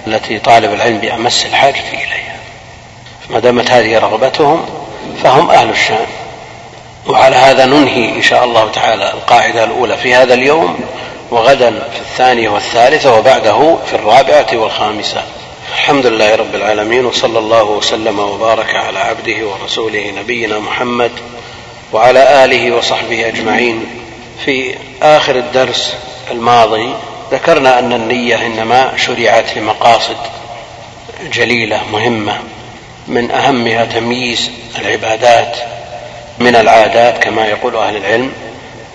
التي طالب العلم بأمس الحاجة إليها. ما دامت هذه رغبتهم فهم أهل الشان وعلى هذا ننهي إن شاء الله تعالى القاعدة الأولى في هذا اليوم وغدا في الثانية والثالثة وبعده في الرابعة والخامسة. الحمد لله رب العالمين وصلى الله وسلم وبارك على عبده ورسوله نبينا محمد وعلى آله وصحبه أجمعين. في آخر الدرس الماضي ذكرنا أن النية إنما شرعت لمقاصد جليلة مهمة. من أهمها تمييز العبادات من العادات كما يقول أهل العلم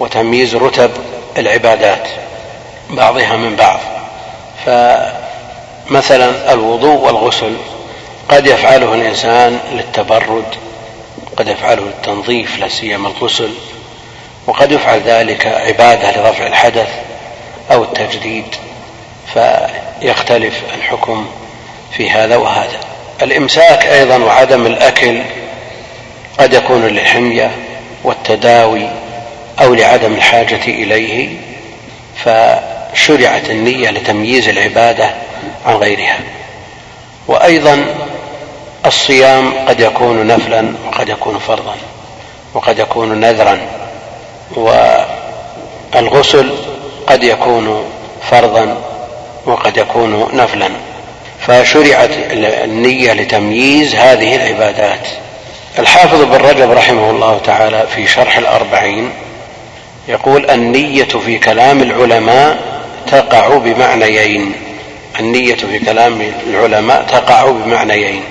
وتمييز رتب العبادات بعضها من بعض. فمثلا الوضوء والغسل قد يفعله الإنسان للتبرد قد يفعله للتنظيف لا سيما الغسل وقد يفعل ذلك عبادة لرفع الحدث أو التجديد فيختلف الحكم في هذا وهذا. الإمساك أيضا وعدم الأكل قد يكون للحمية والتداوي أو لعدم الحاجة إليه فشرعت النية لتمييز العبادة عن غيرها. وأيضا الصيام قد يكون نفلا وقد يكون فرضا وقد يكون نذرا والغسل قد يكون فرضا وقد يكون نفلا. فشرعت النية لتمييز هذه العبادات. الحافظ بن رجب رحمه الله تعالى في شرح الأربعين يقول النية في كلام العلماء تقع بمعنيين. النية في كلام العلماء تقع بمعنيين.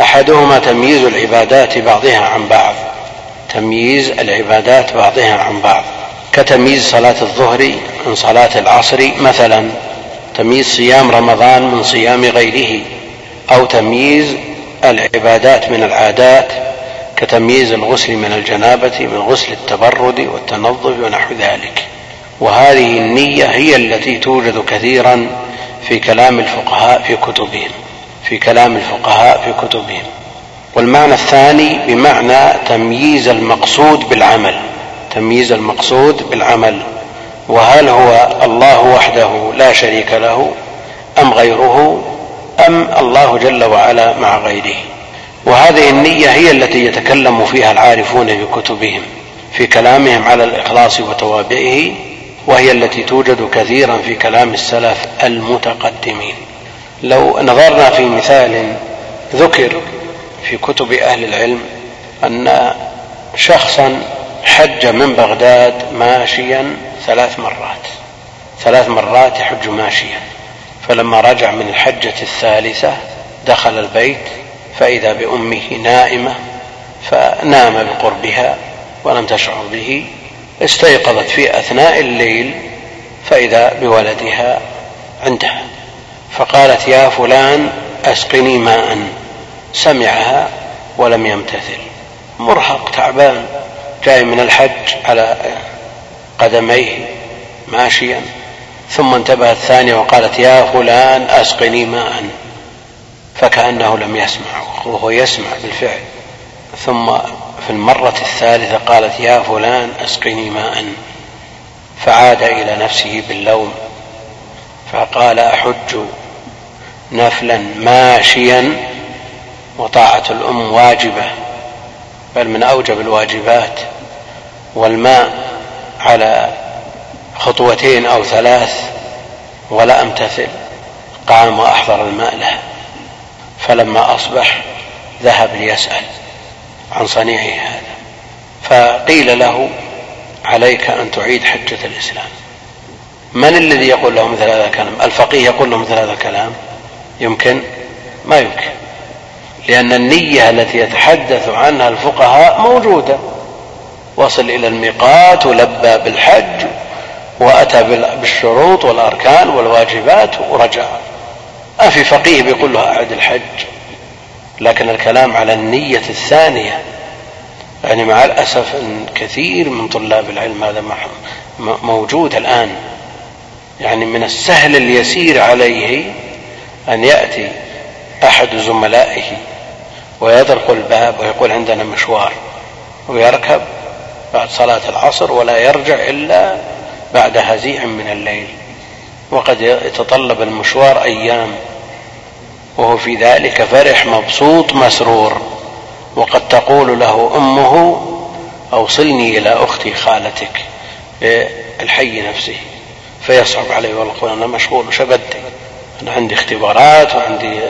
أحدهما تمييز العبادات بعضها عن بعض تمييز العبادات بعضها عن بعض. كتمييز صلاة الظهر من صلاة العصر مثلا. تمييز صيام رمضان من صيام غيره أو تمييز العبادات من العادات كتمييز الغسل من الجنابة من غسل التبرد والتنظف ونحو ذلك. وهذه النية هي التي توجد كثيرا في كلام الفقهاء في كتبهم في كلام الفقهاء في كتبهم. والمعنى الثاني بمعنى تمييز المقصود بالعمل تمييز المقصود بالعمل. وهل هو الله وحده لا شريك له أم غيره أم الله جل وعلا مع غيره؟ وهذه النية هي التي يتكلم فيها العارفون في كتبهم في كلامهم على الإخلاص وتوابعه وهي التي توجد كثيرا في كلام السلف المتقدمين. لو نظرنا في مثال ذكر في كتب أهل العلم أن شخصا حج من بغداد ماشيا ثلاث مرات. ثلاث مرات يحج ماشيا. فلما رجع من الحجة الثالثة دخل البيت فإذا بأمه نائمة فنام بقربها ولم تشعر به استيقظت في أثناء الليل فإذا بولدها عندها. فقالت يا فلان أسقني ماء. سمعها ولم يمتثل. مرهق تعبان. جاي من الحج على قدميه ماشيا ثم انتبهت ثانية وقالت يا فلان أسقني ماء. فكأنه لم يسمع وهو يسمع بالفعل. ثم في المرة الثالثة قالت يا فلان أسقني ماء. فعاد إلى نفسه باللوم فقال أحج نفلا ماشيا وطاعة الأم واجبة بل من أوجب الواجبات والماء على خطوتين أو ثلاث ولا أمتثل قام وأحضر الماء له فلما أصبح ذهب ليسأل عن صنيعه هذا. فقيل له عليك أن تعيد حجة الإسلام. من الذي يقول له مثل هذا الكلام؟ الفقيه يقول له مثل هذا الكلام؟ يمكن؟ ما يمكن. لأن النية التي يتحدث عنها الفقهاء موجودة. وصل إلى الميقات ولبى بالحج وأتى بالشروط والأركان والواجبات ورجع. ما في فقيه بيقول له أعد الحج. لكن الكلام على النية الثانية يعني مع الأسف أن كثير من طلاب العلم هذا موجود الآن. يعني من السهل اليسير عليه أن يأتي أحد زملائه ويطرق الباب ويقول عندنا مشوار ويركب بعد صلاة العصر ولا يرجع إلا بعد هزيع من الليل. وقد يتطلب المشوار أيام وهو في ذلك فرح مبسوط مسرور. وقد تقول له أمه أوصلني إلى أختي خالتك الحي نفسه. فيصعب عليه يقول أنا مشغول وش بدي أنا عندي اختبارات وعندي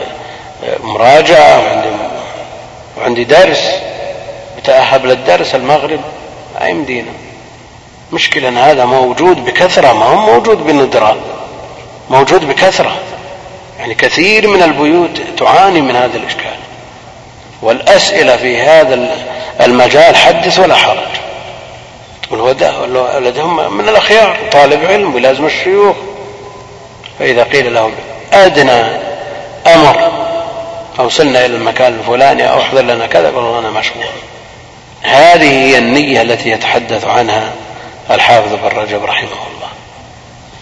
مراجعة وعندي وعندي درس. بتأهب للدرس المغرب؟ ما يمدينا مشكلة أن هذا موجود بكثرة ما هو موجود بندرة موجود بكثرة. يعني كثير من البيوت تعاني من هذا الإشكال. والأسئلة في هذا المجال حدث ولا حرج. ولدهم من الأخيار طالب علم ولازم الشيوخ. فإذا قيل لهم أدنى أمر أوصلنا إلى المكان الفلاني أو احضر لنا كذا قالوا أنا مشغول. هذه هي النية التي يتحدث عنها الحافظ بن رجب رحمه الله.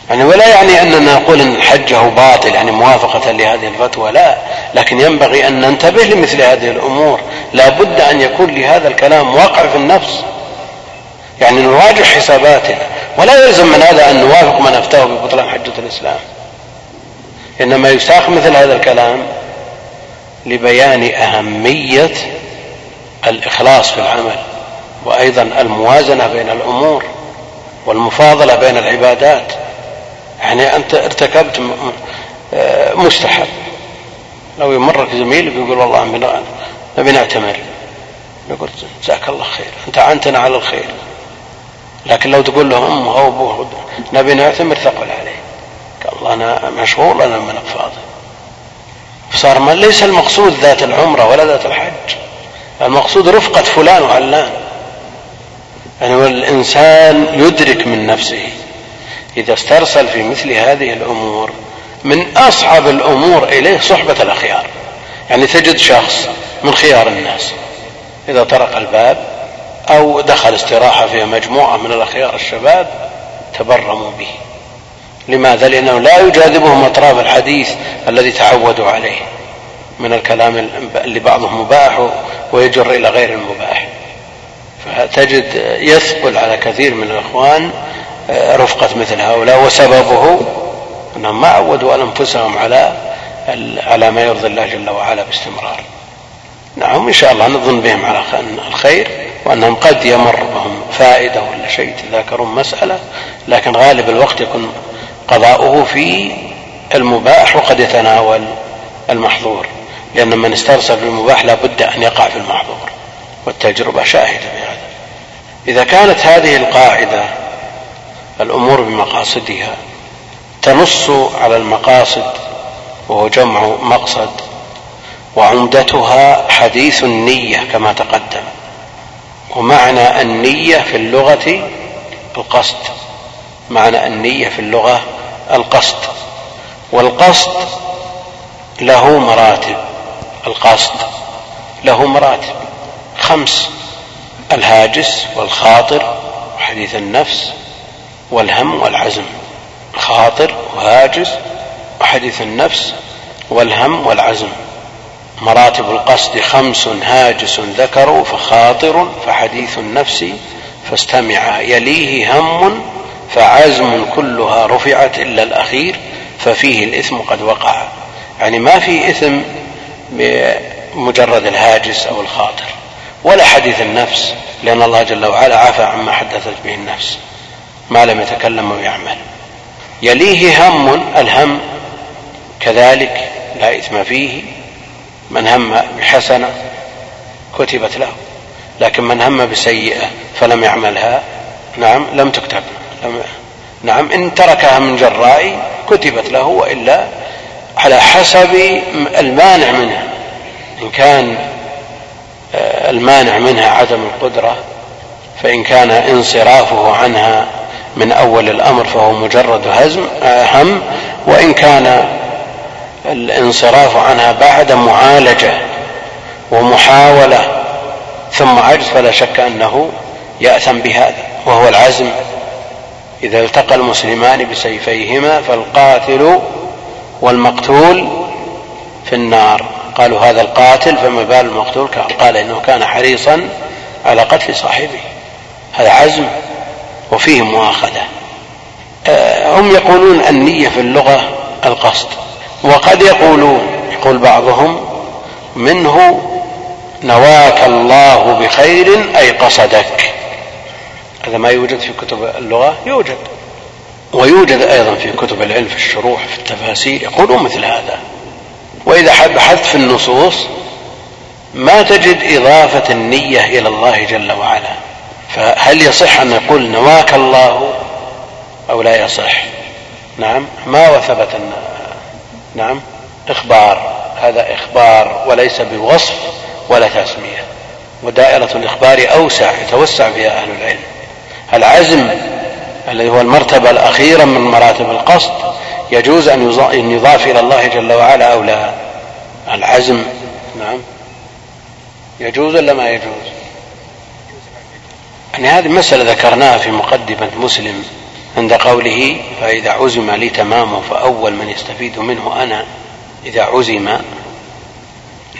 يعني ولا يعني أننا نقول أن حجه باطل يعني موافقة لهذه الفتوى لا. لكن ينبغي أن ننتبه لمثل هذه الأمور. لا بد أن يكون لهذا الكلام واقع في النفس. يعني نراجع حساباتنا. ولا يلزم من هذا أن نوافق من أفتاه ببطلان حجة الإسلام. إنما يساق مثل هذا الكلام لبيان أهمية الإخلاص في العمل وأيضا الموازنة بين الأمور والمفاضلة بين العبادات. يعني أنت ارتكبت آه، مستحب. لو يمرك زميلك يقول والله نبي نعتمر. يقول جزاك الله خير أنت أعنتنا على الخير. لكن لو تقول له أمه أو أبوه نبي نعتمر ثقل عليه. قال الله أنا مشغول أنا من فاضي. صار ليس المقصود ذات العمرة ولا ذات الحج. المقصود رفقة فلان وعلان. يعني والإنسان يدرك من نفسه. إذا استرسل في مثل هذه الأمور من أصعب الأمور إليه صحبة الأخيار. يعني تجد شخص من خيار الناس. إذا طرق الباب أو دخل استراحة فيها مجموعة من الأخيار الشباب تبرموا به. لماذا؟ لأنه لا يجاذبهم أطراف الحديث الذي تعودوا عليه. من الكلام اللي بعضه مباح ويجر إلى غير المباح. فتجد يثقل على كثير من الإخوان آه، رفقة مثل هؤلاء وسببه أنهم ما عودوا أنفسهم على على ما يرضي الله جل وعلا باستمرار. نعم إن شاء الله نظن بهم على الخير وأنهم قد يمر بهم فائدة ولا شيء يتذاكرون مسألة لكن غالب الوقت يكون قضاؤه في المباح وقد يتناول المحظور. لأن من استرسل في المباح لا بد أن يقع في المحظور والتجربة شاهدة بهذا. إذا كانت هذه القاعدة الأمور بمقاصدها تنص على المقاصد وهو جمع مقصد وعمدتها حديث النية كما تقدم ومعنى النية في اللغة القصد معنى النية في اللغة القصد والقصد له مراتب. القصد له مراتب. خمس الهاجس والخاطر وحديث النفس والهم والعزم. خاطر وهاجس وحديث النفس والهم والعزم. مراتب القصد خمس هاجس ذكروا فخاطر فحديث النفس فاستمع. يليه هم فعزم كلها رفعت إلا الأخير ففيه الإثم قد وقع. يعني ما في إثم بمجرد الهاجس أو الخاطر ولا حديث النفس لأن الله جل وعلا عفى عما حدثت به النفس ما لم يتكلم ويعمل يليه هم الهم كذلك لا إثم فيه من هم بحسنة كتبت له لكن من هم بسيئة فلم يعملها نعم لم تكتب لم نعم إن تركها من جراء كتبت له وإلا على حسب المانع منها. إن كان آه، المانع منها عدم القدرة فإن كان انصرافه عنها من أول الأمر فهو مجرد هزم آه، هم وإن كان الانصراف عنها بعد معالجة ومحاولة ثم عجز فلا شك أنه يأثم بهذا وهو العزم. إذا التقى المسلمان بسيفيهما فالقاتل والمقتول في النار. قالوا هذا القاتل فما بال المقتول قال إنه كان حريصا على قتل صاحبه. هذا عزم وفيه مؤاخذة. آه، هم يقولون النية في اللغة القصد. وقد يقولون يقول بعضهم منه نواك الله بخير أي قصدك. هذا ما يوجد في كتب اللغة؟ يوجد. ويوجد أيضا في كتب العلم في الشروح في التفاسير يقولون مثل هذا. وإذا بحثت في النصوص ما تجد إضافة النية إلى الله جل وعلا. فهل يصح أن نقول نواك الله أو لا يصح؟ نعم. ما وثبت نعم. إخبار. هذا إخبار وليس بوصف ولا تسمية. ودائرة الإخبار أوسع يتوسع فيها أهل العلم. العزم الذي هو المرتبة الأخيرة من مراتب القصد يجوز أن يضاف إلى الله جل وعلا أو لا؟ العزم نعم. يجوز ولا ما يجوز؟ يعني هذه مسألة ذكرناها في مقدمة مسلم عند قوله فإذا عزم لي تمامه فأول من يستفيد منه أنا. إذا عزم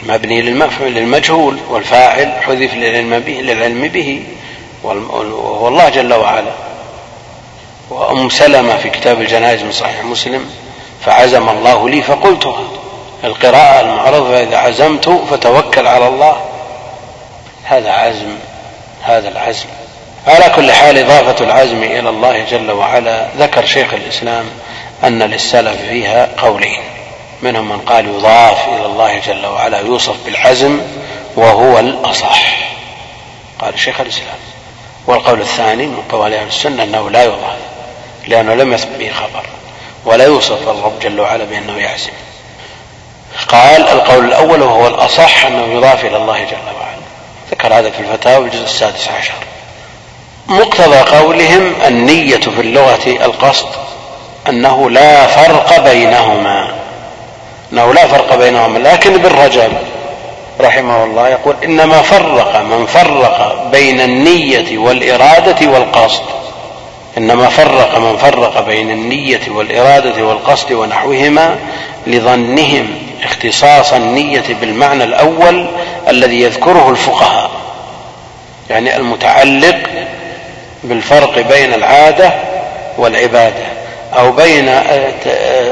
مبني للمجهول والفاعل حذف للعلم به, للعلم به وهو الله جل وعلا. وأم سلمة في كتاب الجنائز من صحيح مسلم فعزم الله لي فقلتها القراءة المعروفة فإذا عزمت فتوكل على الله. هذا عزم هذا العزم. على كل حال إضافة العزم إلى الله جل وعلا ذكر شيخ الإسلام أن للسلف فيها قولين. منهم من قال يضاف إلى الله جل وعلا يوصف بالعزم وهو الأصح. قال شيخ الإسلام. والقول الثاني من قوال أهل السنة أنه لا يضاف. لأنه لم يثبت به خبر ولا يوصف الرب جل وعلا بأنه يعزم. قال القول الأول وهو الأصح أنه يضاف إلى الله جل وعلا. ذكر هذا في الفتاوى الجزء السادس عشر. مقتضى قولهم النية في اللغة القصد أنه لا فرق بينهما. أنه لا فرق بينهما لكن ابن رجب رحمه الله يقول إنما فرق من فرق بين النية والإرادة والقصد. إنما فرق من فرق بين النية والإرادة والقصد ونحوهما لظنهم اختصاص النية بالمعنى الأول الذي يذكره الفقهاء. يعني المتعلق بالفرق بين العادة والعبادة أو بين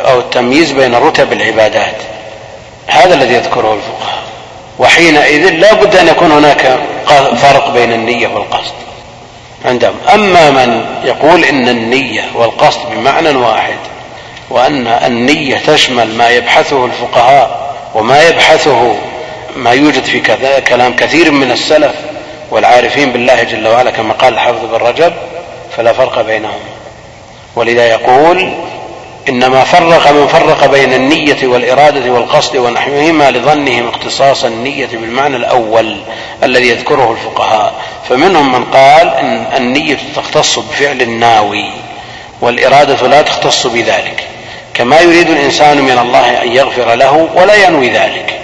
أو التمييز بين رتب العبادات. هذا الذي يذكره الفقهاء. وحينئذ لا بد أن يكون هناك فرق بين النية والقصد. عندهم. أما من يقول إن النية والقصد بمعنى واحد وأن النية تشمل ما يبحثه الفقهاء وما يبحثه ما يوجد في كلام كثير من السلف والعارفين بالله جل وعلا كما قال الحافظ بن رجب فلا فرق بينهم. ولذا يقول إنما فرق من فرق بين النية والإرادة والقصد ونحوهما لظنهم اختصاص النية بالمعنى الأول الذي يذكره الفقهاء. فمنهم من قال إن النية تختص بفعل الناوي والإرادة لا تختص بذلك. كما يريد الإنسان من الله أن يغفر له ولا ينوي ذلك.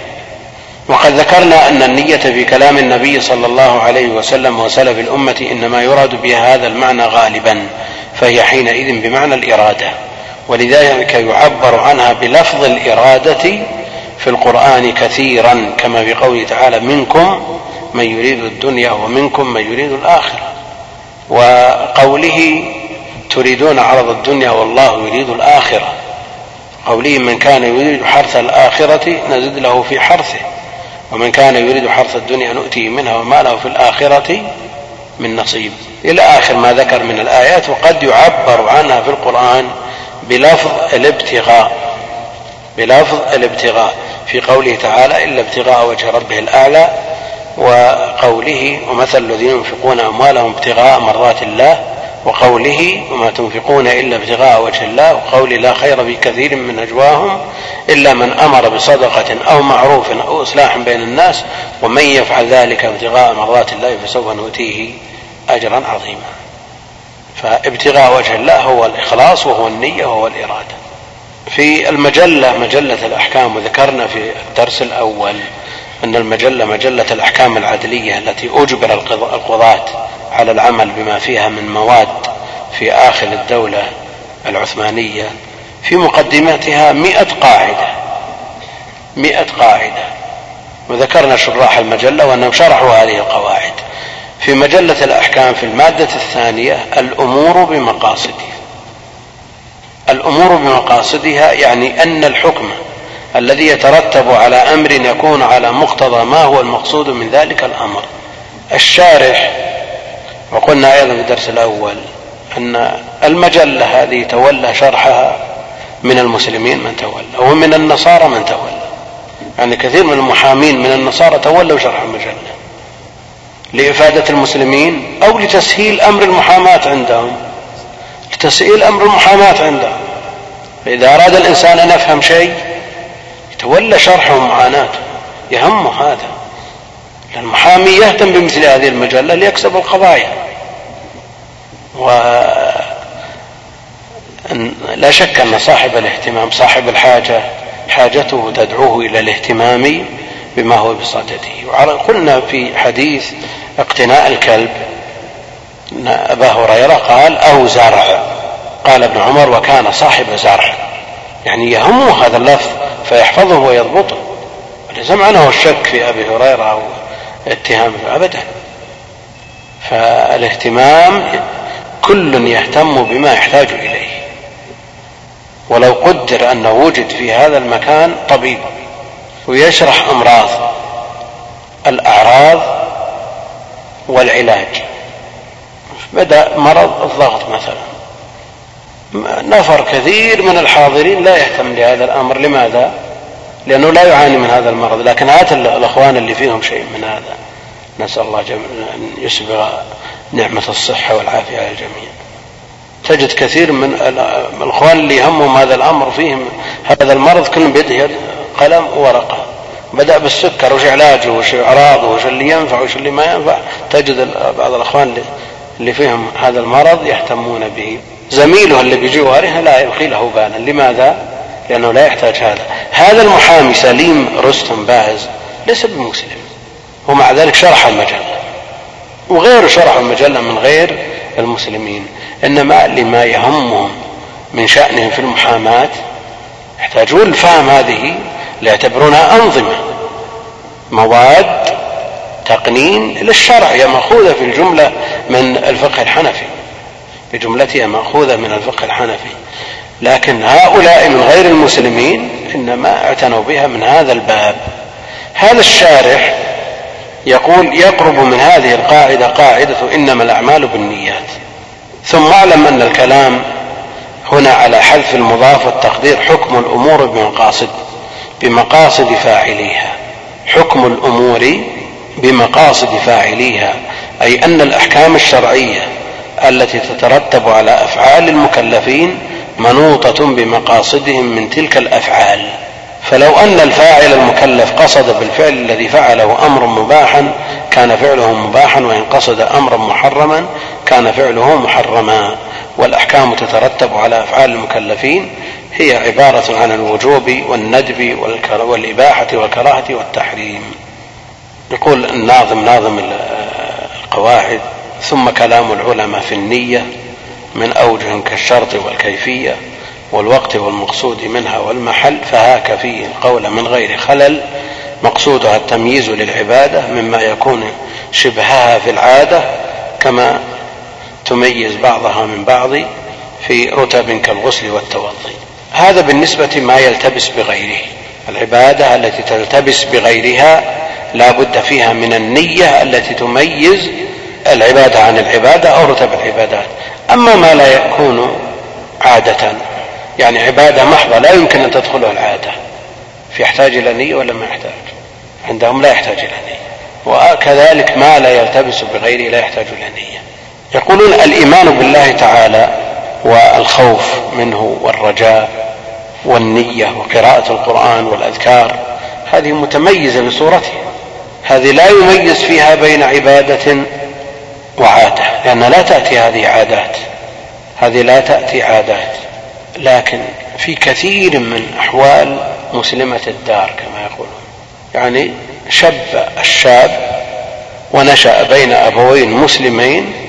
وقد ذكرنا أن النية في كلام النبي صلى الله عليه وسلم وسلف الأمة إنما يراد بها هذا المعنى غالبا فهي حينئذ بمعنى الإرادة. ولذلك يعبر عنها بلفظ الإرادة في القرآن كثيرا كما في قوله تعالى منكم من يريد الدنيا ومنكم من يريد الآخرة. وقوله تريدون عرض الدنيا والله يريد الآخرة. قوله من كان يريد حرث الآخرة نزد له في حرثه ومن كان يريد حرث الدنيا نؤتيه منها وما له في الآخرة من نصيب. إلى آخر ما ذكر من الآيات وقد يعبر عنها في القرآن بلفظ الابتغاء. بلفظ الابتغاء. في قوله تعالى إلا ابتغاء وجه ربه الأعلى وقوله ومثل الذين ينفقون أموالهم ابتغاء مرضات الله وقوله وما تنفقون إلا ابتغاء وجه الله وقول لا خير في كثير من نجواهم إلا من أمر بصدقة أو معروف أو إصلاح بين الناس ومن يفعل ذلك ابتغاء مرضات الله فسوف نؤتيه أجرا عظيما. فابتغاء وجه الله هو الإخلاص وهو النية وهو الإرادة. في المجلة مجلة الأحكام وذكرنا في الدرس الأول أن المجلة مجلة الأحكام العدلية التي أجبر القضاة على العمل بما فيها من مواد في آخر الدولة العثمانية. في مقدمتها مئة قاعدة مئة قاعدة. وذكرنا شراح المجلة وأنهم شرحوا هذه القواعد. في مجلة الأحكام في المادة الثانية الأمور بمقاصدها. الأمور بمقاصدها يعني أن الحكم الذي يترتب على أمر يكون على مقتضى ما هو المقصود من ذلك الأمر. الشارح وقلنا أيضا في الدرس الأول أن المجلة هذه تولى شرحها من المسلمين من تولى ومن النصارى من تولى. يعني كثير من المحامين من النصارى تولوا شرح المجلة. لإفادة المسلمين أو لتسهيل أمر المحاماة عندهم. لتسهيل أمر المحاماة عندهم. فإذا أراد الإنسان أن يفهم شيء يتولى شرحه ومعاناته. يهمه هذا. المحامي يهتم بمثل هذه المجلة ليكسب القضايا. و لا شك أن صاحب الاهتمام صاحب الحاجة حاجته تدعوه إلى الاهتمام بما هو بصدده. قلنا في حديث اقتناء الكلب. أن أبا هريرة قال أو زرع. قال ابن عمر وكان صاحب زرع. يعني يهمه هذا اللفظ فيحفظه ويضبطه. وليس معناه الشك في أبي هريرة أو اتهام أبدا. فالاهتمام كل يهتم بما يحتاج إليه. ولو قدر أنه وجد في هذا المكان طبيب. ويشرح أمراض الأعراض والعلاج. بدأ مرض الضغط مثلا. نفر كثير من الحاضرين لا يهتم لهذا الأمر. لماذا؟ لأنه لا يعاني من هذا المرض. لكن هات الأخوان اللي فيهم شيء من هذا. نسأل الله أن يسبغ نعمة الصحة والعافية على الجميع. تجد كثير من الأخوان اللي يهمهم هذا الأمر فيهم هذا المرض كلهم بيده قلم وورقة. بدأ بالسكر وش علاجه وش أعراضه وش اللي ينفع وش اللي ما ينفع. تجد بعض الأخوان اللي فيهم هذا المرض يهتمون به. زميله اللي بجواره لا يلقي له بالا لماذا؟ لأنه لا يحتاج هذا. هذا المحامي سليم رستم باز ليس بمسلم. ومع ذلك شرح المجلة. وغيره شرح المجلة من غير المسلمين. إنما لما يهمهم من شأنهم في المحاماة يحتاجون لفهم هذه ليعتبرونها أنظمة مواد تقنين للشرع هي مأخوذة في الجملة من الفقه الحنفي. بجملتها مأخوذة من الفقه الحنفي. لكن هؤلاء من غير المسلمين إنما اعتنوا بها من هذا الباب. هذا الشارح يقول يقرب من هذه القاعدة قاعدة إنما الأعمال بالنيات. ثم اعلم أن الكلام هنا على حذف المضاف والتقدير حكم الأمور بمقاصد. بمقاصد فاعليها. حكم الأمور بمقاصد فاعليها أي أن الأحكام الشرعية التي تترتب على أفعال المكلفين منوطة بمقاصدهم من تلك الأفعال. فلو أن الفاعل المكلف قصد بالفعل الذي فعله أمر مباحا كان فعله مباحا وإن قصد أمرا محرما كان فعله محرما. والأحكام تترتب على أفعال المكلفين هي عبارة عن الوجوب والندب والإباحة والكراهة والتحريم. يقول الناظم ناظم القواعد ثم كلام العلماء في النية من أوجه كالشرط والكيفية والوقت والمقصود منها والمحل فهاك فيه القول من غير خلل مقصودها التمييز للعبادة مما يكون شبهها في العادة كما تميز بعضها من بعض في رتب كالغسل والتوضي. هذا بالنسبة ما يلتبس بغيره. العبادة التي تلتبس بغيرها لا بد فيها من النية التي تميز العبادة عن العبادة أو رتب العبادات. أما ما لا يكون عادة يعني عبادة محضة لا يمكن أن تدخلها العادة. فيحتاج إلى نية ولا ما يحتاج؟ عندهم لا يحتاج إلى نية. وكذلك ما لا يلتبس بغيره لا يحتاج إلى نية. يقولون الإيمان بالله تعالى والخوف منه والرجاء والنية وقراءة القرآن والأذكار هذه متميزة بصورتها. هذه لا يميز فيها بين عبادة وعادة لأن لا تأتي هذه عادات. هذه لا تأتي عادات. لكن في كثير من أحوال مسلمة الدار كما يقولون. يعني شب الشاب ونشأ بين أبوين مسلمين